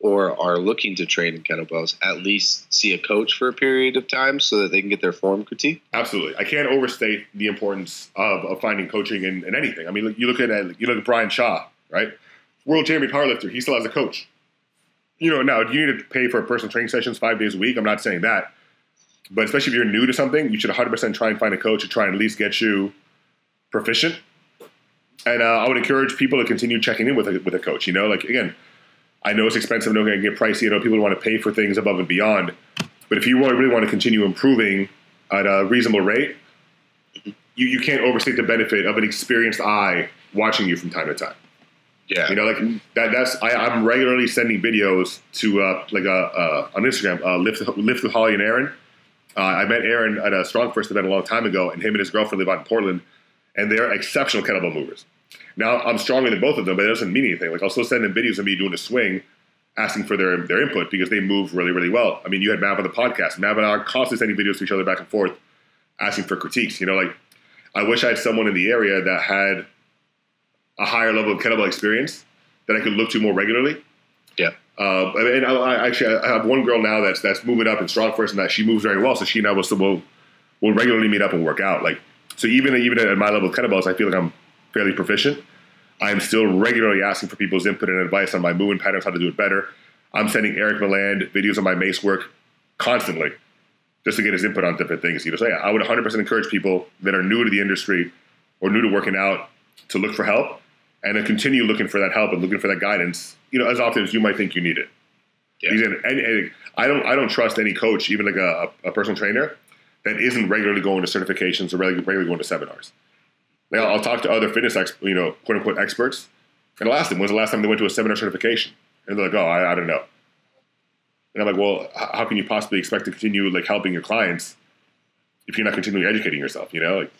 or are looking to train in kettlebells at least see a coach for a period of time so that they can get their form critique Absolutely, I can't overstate the importance of, of finding coaching in, in anything. I mean, you look at you look at Brian Shaw, right? World champion powerlifter. He still has a coach. You know, now do you need to pay for personal training sessions five days a week? I'm not saying that, but especially if you're new to something, you should 100 percent try and find a coach to try and at least get you proficient. And uh, I would encourage people to continue checking in with a, with a coach. You know, like again, I know it's expensive. I know it can get pricey. I know people want to pay for things above and beyond. But if you really, really want to continue improving at a reasonable rate, you, you can't overstate the benefit of an experienced eye watching you from time to time. yeah You know, like that. That's I, I'm regularly sending videos to uh, like uh, uh, on Instagram. Uh, lift lift with Holly and Aaron. Uh, I met Aaron at a StrongFirst event a long time ago, and him and his girlfriend live out in Portland, and they're exceptional kettlebell movers. Now I'm stronger than both of them, but it doesn't mean anything. Like I'll still send them videos of me doing a swing, asking for their their input because they move really really well. I mean, you had Mav on the podcast. Mav and I are constantly sending videos to each other back and forth, asking for critiques. You know, like I wish I had someone in the area that had a higher level of kettlebell experience that I could look to more regularly. Yeah. Uh, and I, I actually I have one girl now that's that's moving up in StrongFirst, and that she moves very well. So she and I will still will, will regularly meet up and work out. Like so, even even at my level of kettlebells, I feel like I'm fairly proficient. I'm still regularly asking for people's input and advice on my movement patterns, how to do it better. I'm sending Eric Miland videos of my mace work constantly just to get his input on different things. You know, so yeah, I would 100% encourage people that are new to the industry or new to working out to look for help and to continue looking for that help and looking for that guidance. You know, as often as you might think you need it. Yeah. And- and I don't I don't trust any coach, even like a, a personal trainer, that isn't regularly going to certifications or regularly going to seminars. Like, I'll, talk to other fitness, ex, you know, quote unquote experts, and I'll ask them, when's the last time they went to a seminar certification? And they're like, oh, I, I don't know. And I'm like, well, how can you possibly expect to continue like helping your clients if you're not continually educating yourself? You know, like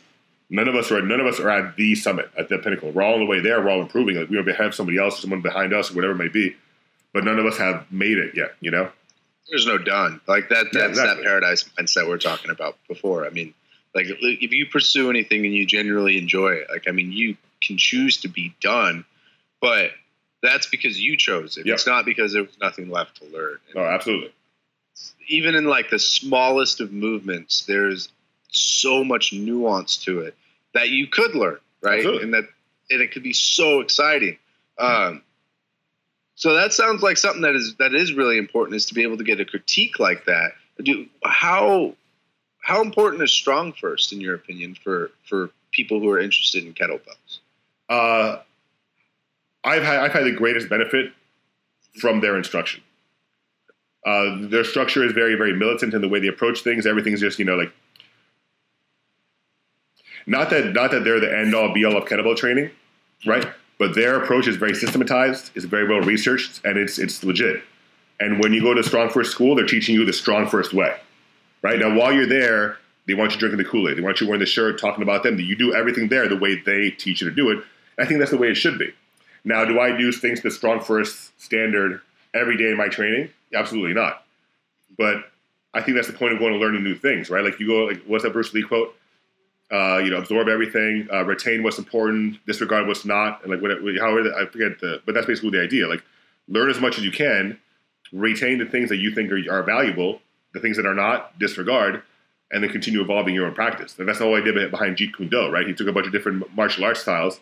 none of us are none of us are at the summit at the pinnacle. We're all on the way there. We're all improving. Like we may have somebody else or someone behind us or whatever it may be, but none of us have made it yet. You know. there's no done like that. Yeah, That's exactly. that paradise mindset we're talking about before. I mean, like if you pursue anything and you genuinely enjoy it, like I mean, you can choose to be done, but that's because you chose it. Yep. It's not because there was nothing left to learn. Oh, absolutely. even in like the smallest of movements, there's so much nuance to it that you could learn, right? Absolutely. And that and it could be so exciting. Um, so that sounds like something that is that is really important is to be able to get a critique like that. Do how how important is StrongFirst in your opinion for for people who are interested in kettlebells? Uh, I've had I've had the greatest benefit from their instruction. Uh, their structure is very very militant in the way they approach things. Everything's just you know like not that not that they're the end all be all of kettlebell training, right? But their approach is very systematized, it's very well researched, and it's it's legit. And when you go to StrongFirst School, they're teaching you the StrongFirst way, right? Now, while you're there, they want you drinking the Kool Aid. They want you wearing the shirt, talking about them. You do everything there the way they teach you to do it. I think that's the way it should be. Now, do I do things to StrongFirst standard every day in my training? Absolutely not. But I think that's the point of going and learning new things, right? Like you go, like what's that Bruce Lee quote? Uh, you know, absorb everything, uh, retain what's important, disregard what's not, and like what, however I forget the, but that's basically the idea. Like learn as much as you can, retain the things that you think are, are valuable, the things that are not, disregard, and then continue evolving your own practice. And that's the whole idea behind Jeet Kune Do, right? He took a bunch of different martial arts styles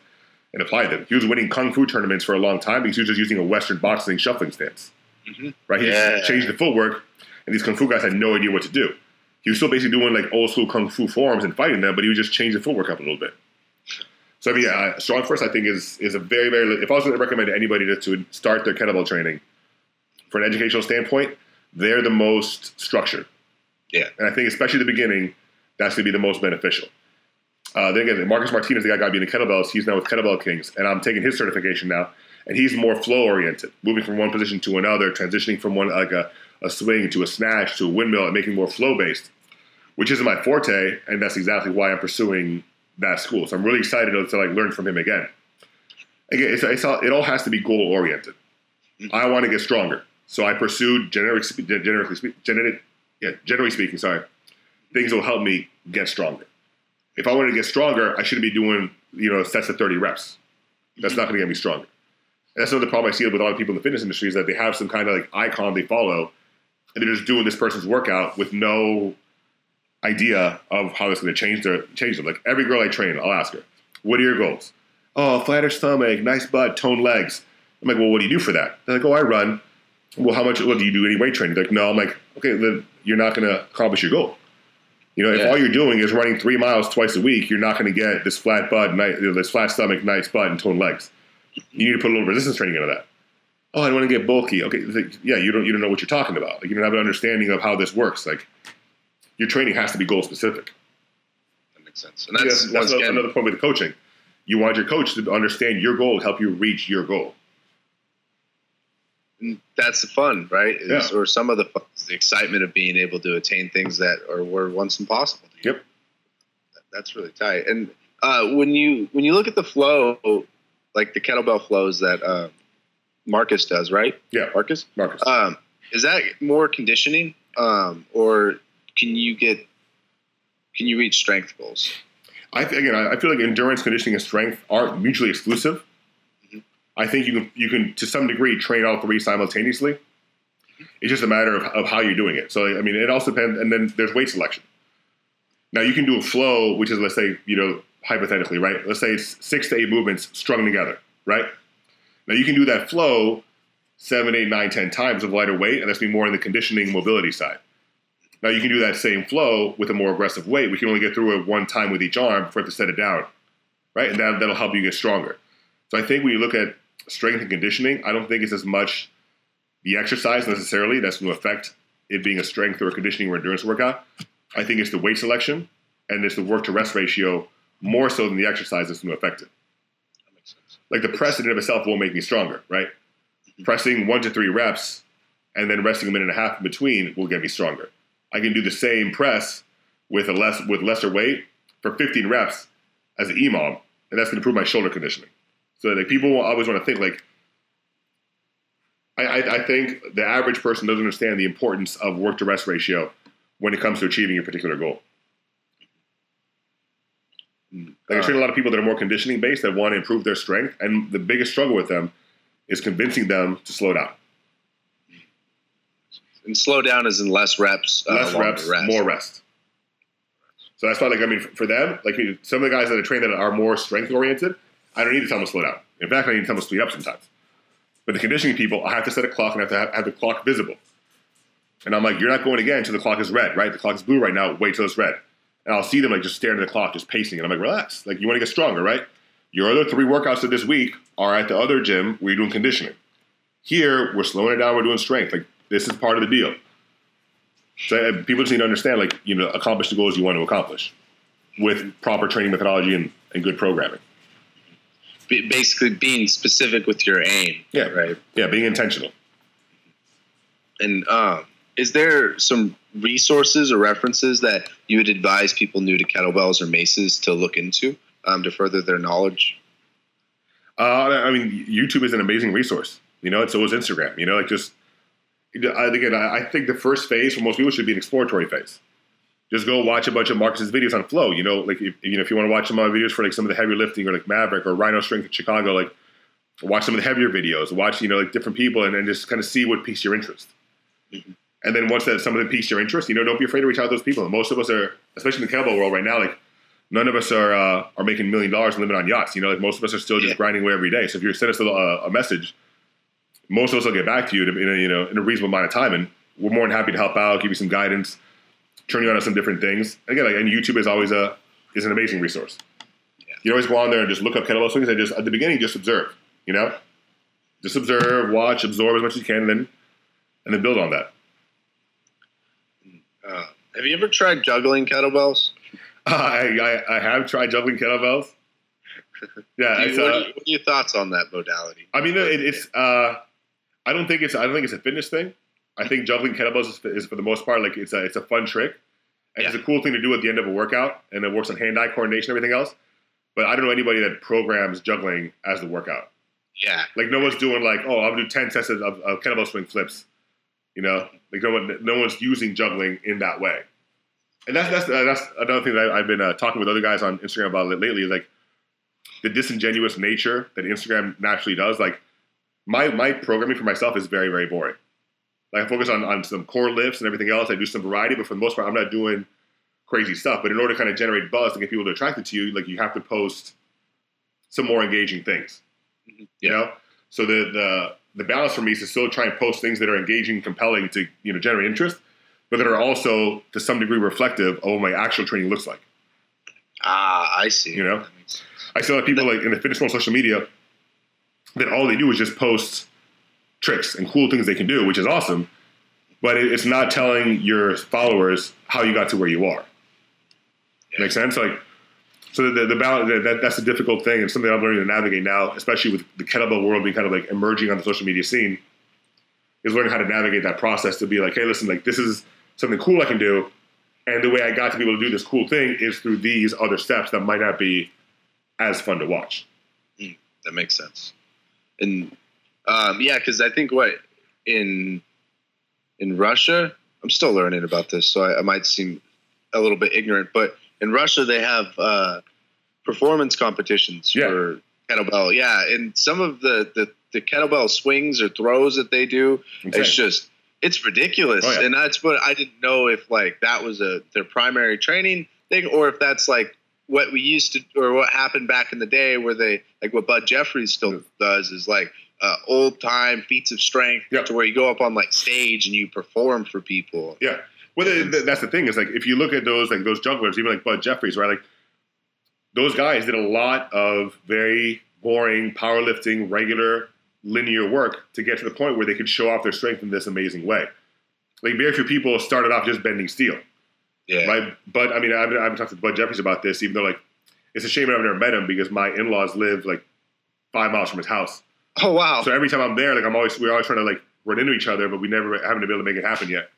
and applied them. He was winning kung fu tournaments for a long time because he was just using a Western boxing shuffling stance, Mhm. right? He Yeah. just changed the footwork, and these kung fu guys had no idea what to do. He was still basically doing like old school kung fu forms and fighting them, but he would just change the footwork up a little bit. So I mean, yeah, StrongFirst I think is is a very very. If I was going to recommend anybody to, to start their kettlebell training for an educational standpoint, they're the most structured. Yeah. and I think especially at the beginning, that's going to be the most beneficial. Uh, then again, Marcus Martinez, the guy got me into kettlebells. He's now with Kettlebell Kings, and I'm taking his certification now. And he's more flow oriented, moving from one position to another, transitioning from one like a, a swing to a snatch to a windmill, and making more flow based, which isn't my forte, and that's exactly why I'm pursuing that school. So I'm really excited to, to like learn from him again. Again, it's, it's all, it all has to be goal oriented. I want to get stronger, so I pursued generic, generically yeah, generally speaking, sorry, things that will help me get stronger. If I wanted to get stronger, I shouldn't be doing you know sets of 30 reps. That's not going to get me stronger. And that's another problem I see with a lot of people in the fitness industry is that they have some kind of like icon they follow, and they're just doing this person's workout with no idea of how it's going to change their change them. Like every girl I train, I'll ask her, "What are your goals?" Oh, flatter stomach, nice butt, toned legs. I'm like, "Well, what do you do for that?" They're like, "Oh, I run." Well, how much? Well, do you do any weight training? They're like, "No." I'm like, "Okay, then you're not going to accomplish your goal." You know, if Yeah. all you're doing is running three miles twice a week, you're not going to get this flat butt, ni- this flat stomach, nice butt, and toned legs. You need to put a little resistance training into that. Oh, I want to get bulky. Okay, like, yeah, you don't you don't know what you're talking about. Like, you don't have an understanding of how this works. Like your training has to be goal specific. That makes sense. And that's, That's, that's another, again, another point with the coaching. You want your coach to understand your goal, help you reach your goal. That's the fun, right? Is- Yeah. Or some of the fun, the excitement of being able to attain things that are were once impossible. To. Yep. That's really tight. And uh, when you when you look at the flow, like the kettlebell flows that uh, Marcus does, right? Yeah, Marcus, Marcus. um, is that more conditioning, um, or can you get can you reach strength goals? I th- again, I feel like endurance, conditioning, and strength aren't mutually exclusive. I think you can you can to some degree train all three simultaneously. It's just a matter of, of how you're doing it. So I mean, it also depends. And then there's weight selection. Now you can do a flow, which is let's say you know hypothetically, right? Let's say it's six to eight movements strung together, right? Now you can do that flow seven, eight, nine, ten times with lighter weight, and that's be more in the conditioning mobility side. Now you can do that same flow with a more aggressive weight. We can only get through it one time with each arm before we have to set it down, right? And that, that'll help you get stronger. So I think when you look at strength and conditioning, I don't think it's as much the exercise necessarily that's going to affect it being a strength or a conditioning or endurance workout. I think it's the weight selection and it's the work to rest ratio more so than the exercise that's going to affect it. Like the press in and of itself won't make me stronger, right? Pressing one to three reps and then resting a minute and a half in between will get me stronger. I can do the same press with a less with lesser weight for 15 reps as an EMOM, and that's going to improve my shoulder conditioning. So like people always want to think like I, I, I think the average person doesn't understand the importance of work to rest ratio when it comes to achieving a particular goal. Like I train a lot of people that are more conditioning based that want to improve their strength, and the biggest struggle with them is convincing them to slow down. And slow down is in less reps, uh, Less longer reps, rest. more rest. So that's why, like, I mean, for them, like some of the guys that I train that are more strength oriented, I don't need to tell them to slow down. In fact, I need to tell them to speed up sometimes. But the conditioning people, I have to set a clock and I have to have, have the clock visible. And I'm like, you're not going again until the clock is red, right? The clock is blue right now. Wait till it's red. And I'll see them like just staring at the clock, just pacing. And I'm like, relax. Like, you want to get stronger, right? Your other three workouts of this week are at the other gym where you're doing conditioning. Here, we're slowing it down. We're doing strength. Like, this is part of the deal. So uh, people just need to understand, like, you know, accomplish the goals you want to accomplish with proper training methodology and, and good programming. Basically, being specific with your aim. Yeah. Right. Yeah, being intentional. And um, is there some resources or references that you would advise people new to kettlebells or maces to look into um, to further their knowledge? Uh, I mean, YouTube is an amazing resource. You know, and so is Instagram. You know, like just I again, I think the first phase for most people should be an exploratory phase. Just go watch a bunch of Marcus's videos on Flow. You know, like if, you know, if you want to watch some of my videos for like some of the heavy lifting or like Maverick or Rhino Strength in Chicago, like watch some of the heavier videos. Watch you know like different people and then just kind of see what piques your interest. And then once that some of them piques your interest, you know, don't be afraid to reach out to those people. Most of us are, especially in the kettlebell world right now, like none of us are uh, are making million dollars and living on yachts. You know, like most of us are still just Yeah. grinding away every day. So if you send us a, a message, most of us will get back to you in a, you know in a reasonable amount of time, and we're more than happy to help out, give you some guidance, turn you on to some different things. Again, like and YouTube is always a is an amazing resource. You always go on there and just look up kettlebell swings and just at the beginning just observe. You know, just observe, watch, absorb as much as you can, and then and then build on that. Uh, have you ever tried juggling kettlebells? I, I I have tried juggling kettlebells. Yeah, you- what, uh, are, what are your thoughts on that modality? I mean, it, it's. Uh, I don't think it's. I don't think it's a fitness thing. I think juggling kettlebells is, is for the most part like it's a it's a fun trick, and it's a cool thing to do at the end of a workout, and it works on hand-eye coordination, and everything else. But I don't know anybody that programs juggling as the workout. Yeah, Like no one's doing like, oh, I'll do ten sets of, of, kettlebell swing flips. You know, like no one no one's using juggling in that way. And that's that's uh, that's another thing that I, I've been uh, talking with other guys on Instagram about lately. Is like the disingenuous nature that Instagram naturally does. Like my my programming for myself is very very boring. Like I focus on on some core lifts and everything else. I do some variety, but for the most part, I'm not doing crazy stuff. But in order to kind of generate buzz and get people to attracted to you, like you have to post some more engaging things. You know, so the the the balance for me is to still try and post things that are engaging, compelling to you know generate interest, but that are also to some degree reflective of what my actual training looks like. Ah, I see. You know? That makes sense. I still have people like in the fitness world, social media, that all they do is just post tricks and cool things they can do, which is awesome. But it's not telling your followers how you got to where you are. Make sense? Like, so the, the balance that, that that's a difficult thing and something I'm learning to navigate now, especially with the kettlebell world being kind of like emerging on the social media scene, is learning how to navigate that process to be like, hey, listen, like this is something cool I can do, and the way I got to be able to do this cool thing is through these other steps that might not be as fun to watch. Mm, that makes sense. And um, yeah, because I think what in in Russia, I'm still learning about this, so I, I might seem a little bit ignorant, but in Russia they have uh, performance competitions Yeah. for kettlebell. Yeah, and some of the, the the kettlebell swings or throws that they do, Insane. it's just it's ridiculous, Oh, yeah. and that's what I didn't know if like that was a their primary training thing or if that's like what we used to or what happened back in the day where they like what Bud Jeffries still does is like uh, old time feats of strength Yeah. to where you go up on like stage and you perform for people. Yeah. Well, th- th- that's the thing is like if you look at those like those jugglers, even like Bud Jeffries, right? Like those guys did a lot of very boring powerlifting, regular linear work to get to the point where they could show off their strength in this amazing way. Like very few people started off just bending steel, Yeah. right? But I mean, I've I've talking to Bud Jeffries about this, even though like it's a shame I've never met him because my in-laws live like five miles from his house. Oh wow. So every time I'm there, like I'm always we're always trying to like run into each other, but we never haven't been able to make it happen yet.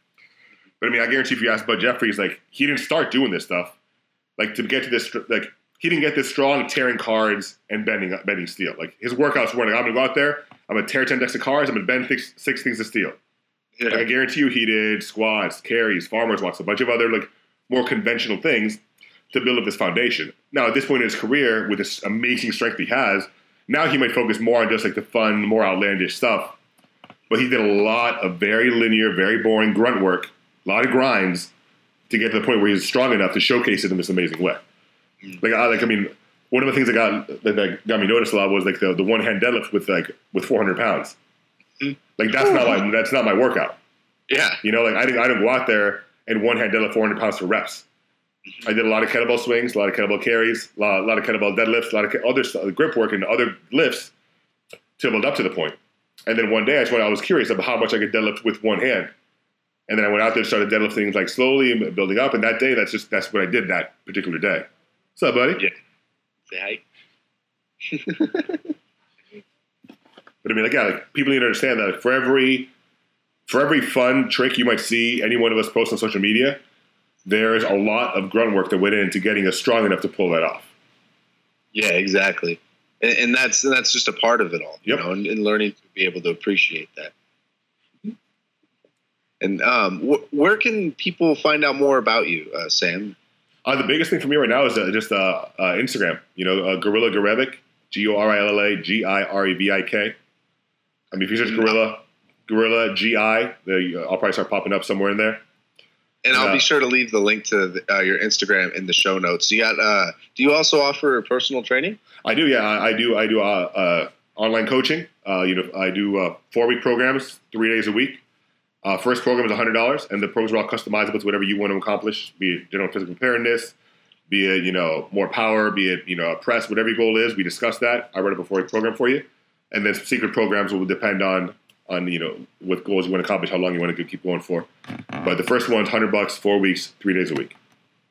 But I mean, I guarantee if you ask Bud Jeffries, like he didn't start doing this stuff, like to get to this, like he didn't get this strong tearing cards and bending bending steel. Like his workouts weren't like I'm gonna go out there, I'm gonna tear ten decks of cards. I'm gonna bend six, six things of steel. Yeah. Like I guarantee you, he did squats, carries, farmers walks, a bunch of other like more conventional things to build up this foundation. Now, at this point in his career, with this amazing strength he has, now he might focus more on just like the fun, more outlandish stuff. But he did a lot of very linear, very boring grunt work, a lot of grinds to get to the point where he's strong enough to showcase it in this amazing way. Mm. Like, I, like I mean, one of the things that got that, got me noticed a lot was like the, the one hand deadlift with like with 400 pounds. Mm. Like that's not my that's not my workout. yeah. You know, like I didn't I didn't go out there and one hand deadlift 400 pounds for reps. I did a lot of kettlebell swings, a lot of kettlebell carries, a lot, a lot of kettlebell deadlifts, a lot of other stuff, grip work and other lifts to build up to the point. And then one day I just went, I was curious about how much I could deadlift with one hand. And then I went out there and started deadlifting like slowly and building up. And that day, that's just that's what I did that particular day. What's up, buddy? Yeah. Say hi. But I mean, like, yeah, like people need to understand that for every for every fun trick you might see any one of us post on social media, there is a lot of grunt work that went into getting us strong enough to pull that off. Yeah, exactly. And, and that's and that's just a part of it all, you Yep. know, and, and learning to be able to appreciate that. And um, wh- where can people find out more about you, uh, Sam? Uh, the biggest thing for me right now is uh, just uh, uh, Instagram. You know, uh, Gorilla Girevik, G O R I L L A G I R E V I K. I mean, if you search Gorilla, Gorilla G I, I'll probably start popping up somewhere in there. And I'll Yeah. be sure to leave the link to the, uh, your Instagram in the show notes. You got? Uh, do you also offer personal training? I do, yeah, I, I do. I do uh, uh, online coaching. Uh, you know, I do uh, four week programs, three days a week. Uh, first program is hundred dollars, and the programs are all customizable to whatever you want to accomplish, be it general physical preparedness, be it you know more power, be it you know a press, whatever your goal is. We discuss that. I write up a four week program for you, and then secret programs will depend on on you know what goals you want to accomplish, how long you want to keep going for. But the first one's hundred bucks, four weeks, three days a week.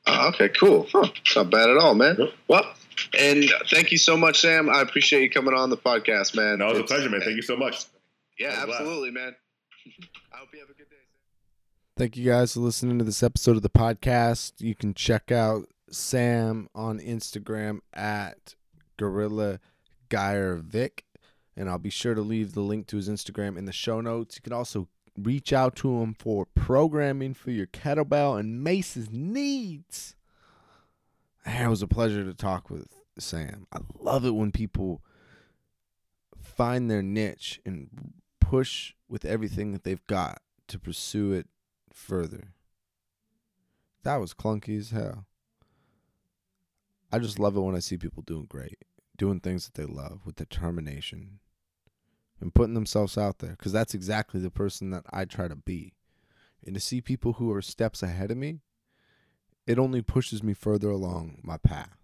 Oh, okay, cool. Huh, not bad at all, man. Yep. Well, and thank you so much, Sam. I appreciate you coming on the podcast, man. That was a pleasure, man. Thank you so much. Yeah, I was glad. absolutely, man. I hope you have a good day. Sam. Thank you guys for listening to this episode of the podcast. You can check out Sam on Instagram at Gorilla Girevik, and I'll be sure to leave the link to his Instagram in the show notes. You can also reach out to him for programming for your kettlebell and mace's needs. It was a pleasure to talk with Sam. I love it when people find their niche and push with everything that they've got to pursue it further. That was clunky as hell. I just love it when I see people doing great, doing things that they love with determination and putting themselves out there because that's exactly the person that I try to be. And to see people who are steps ahead of me, it only pushes me further along my path.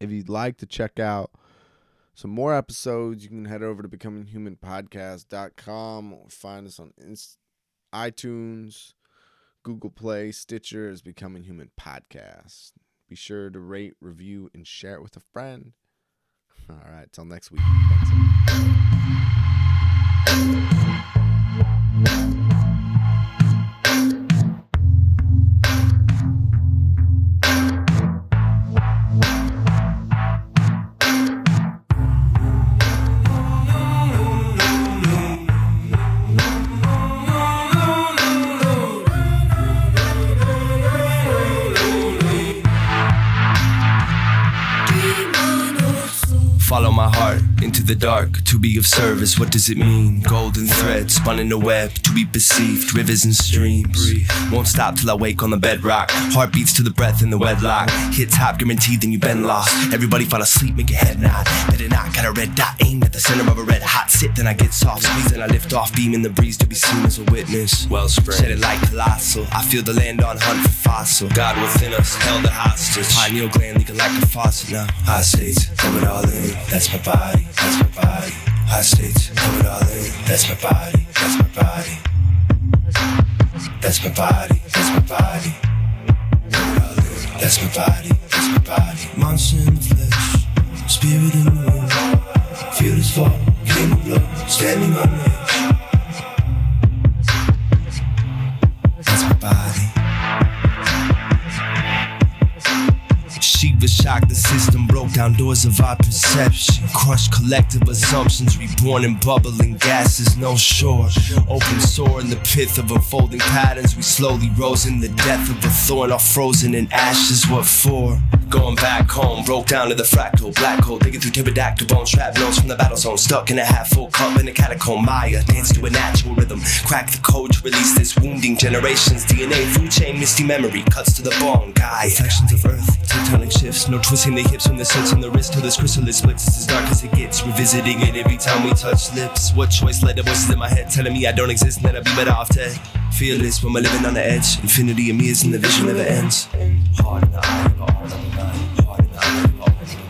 If you'd like to check out some more episodes, you can head over to becominghumanpodcast.com or find us on Inst- iTunes, Google Play, Stitcher as Becoming Human Podcast. Be sure to rate, review, and share it with a friend. All right, till next week. Thanks. Follow my heart into the dark to be of service. What does it mean? Golden thread spun in a web to be perceived. Rivers and streams won't stop till I wake on the bedrock. Heartbeats to the breath in the wedlock. Hit top guaranteed, then you've been lost. Everybody fall asleep, make your head nod. Better not got a red dot aimed at the center of a red hot sit. Then I get soft squeeze and I lift off, beam in the breeze to be seen as a witness. Well spread, shed it like colossal. I feel the land on hunt for fossil. God within us, held a hostage. Pineal gland leaking like a faucet now. High states, throw it all in. That's my body, that's my body. High states, throw it all in. That's my body, that's my body. That's my body, that's my body. That's my body, that's my body. Monster in the flesh, spirit in the room. Feel this fall, came a blow, standing on edge. That's my body. the shock, the system broke down doors of our perception. Crushed collective assumptions, reborn in bubbling gases, no shore. Open sore in the pith of unfolding patterns, we slowly rose in the death of a thorn, all frozen in ashes. What for? Going back home, broke down to the fractal, black hole, digging through pterodactyl bone, shrapnels notes from the battle zone, stuck in a half full cup in a catacomb. Maya, dance to a natural rhythm, crack the code to release this wounding generation's DNA. Food chain, misty memory, cuts to the bone, guy. Sections of earth, tectonic shift. No twisting the hips when the sets on the wrist till this crystal is split. It's as dark as it gets. Revisiting it every time we touch lips. What choice led the voices in my head telling me I don't exist and that I'd be better off dead? Fearless when we're living on the edge. Infinity and me is in the vision never ends. Hard in the eye, hard in the hard in the eye, hard in the.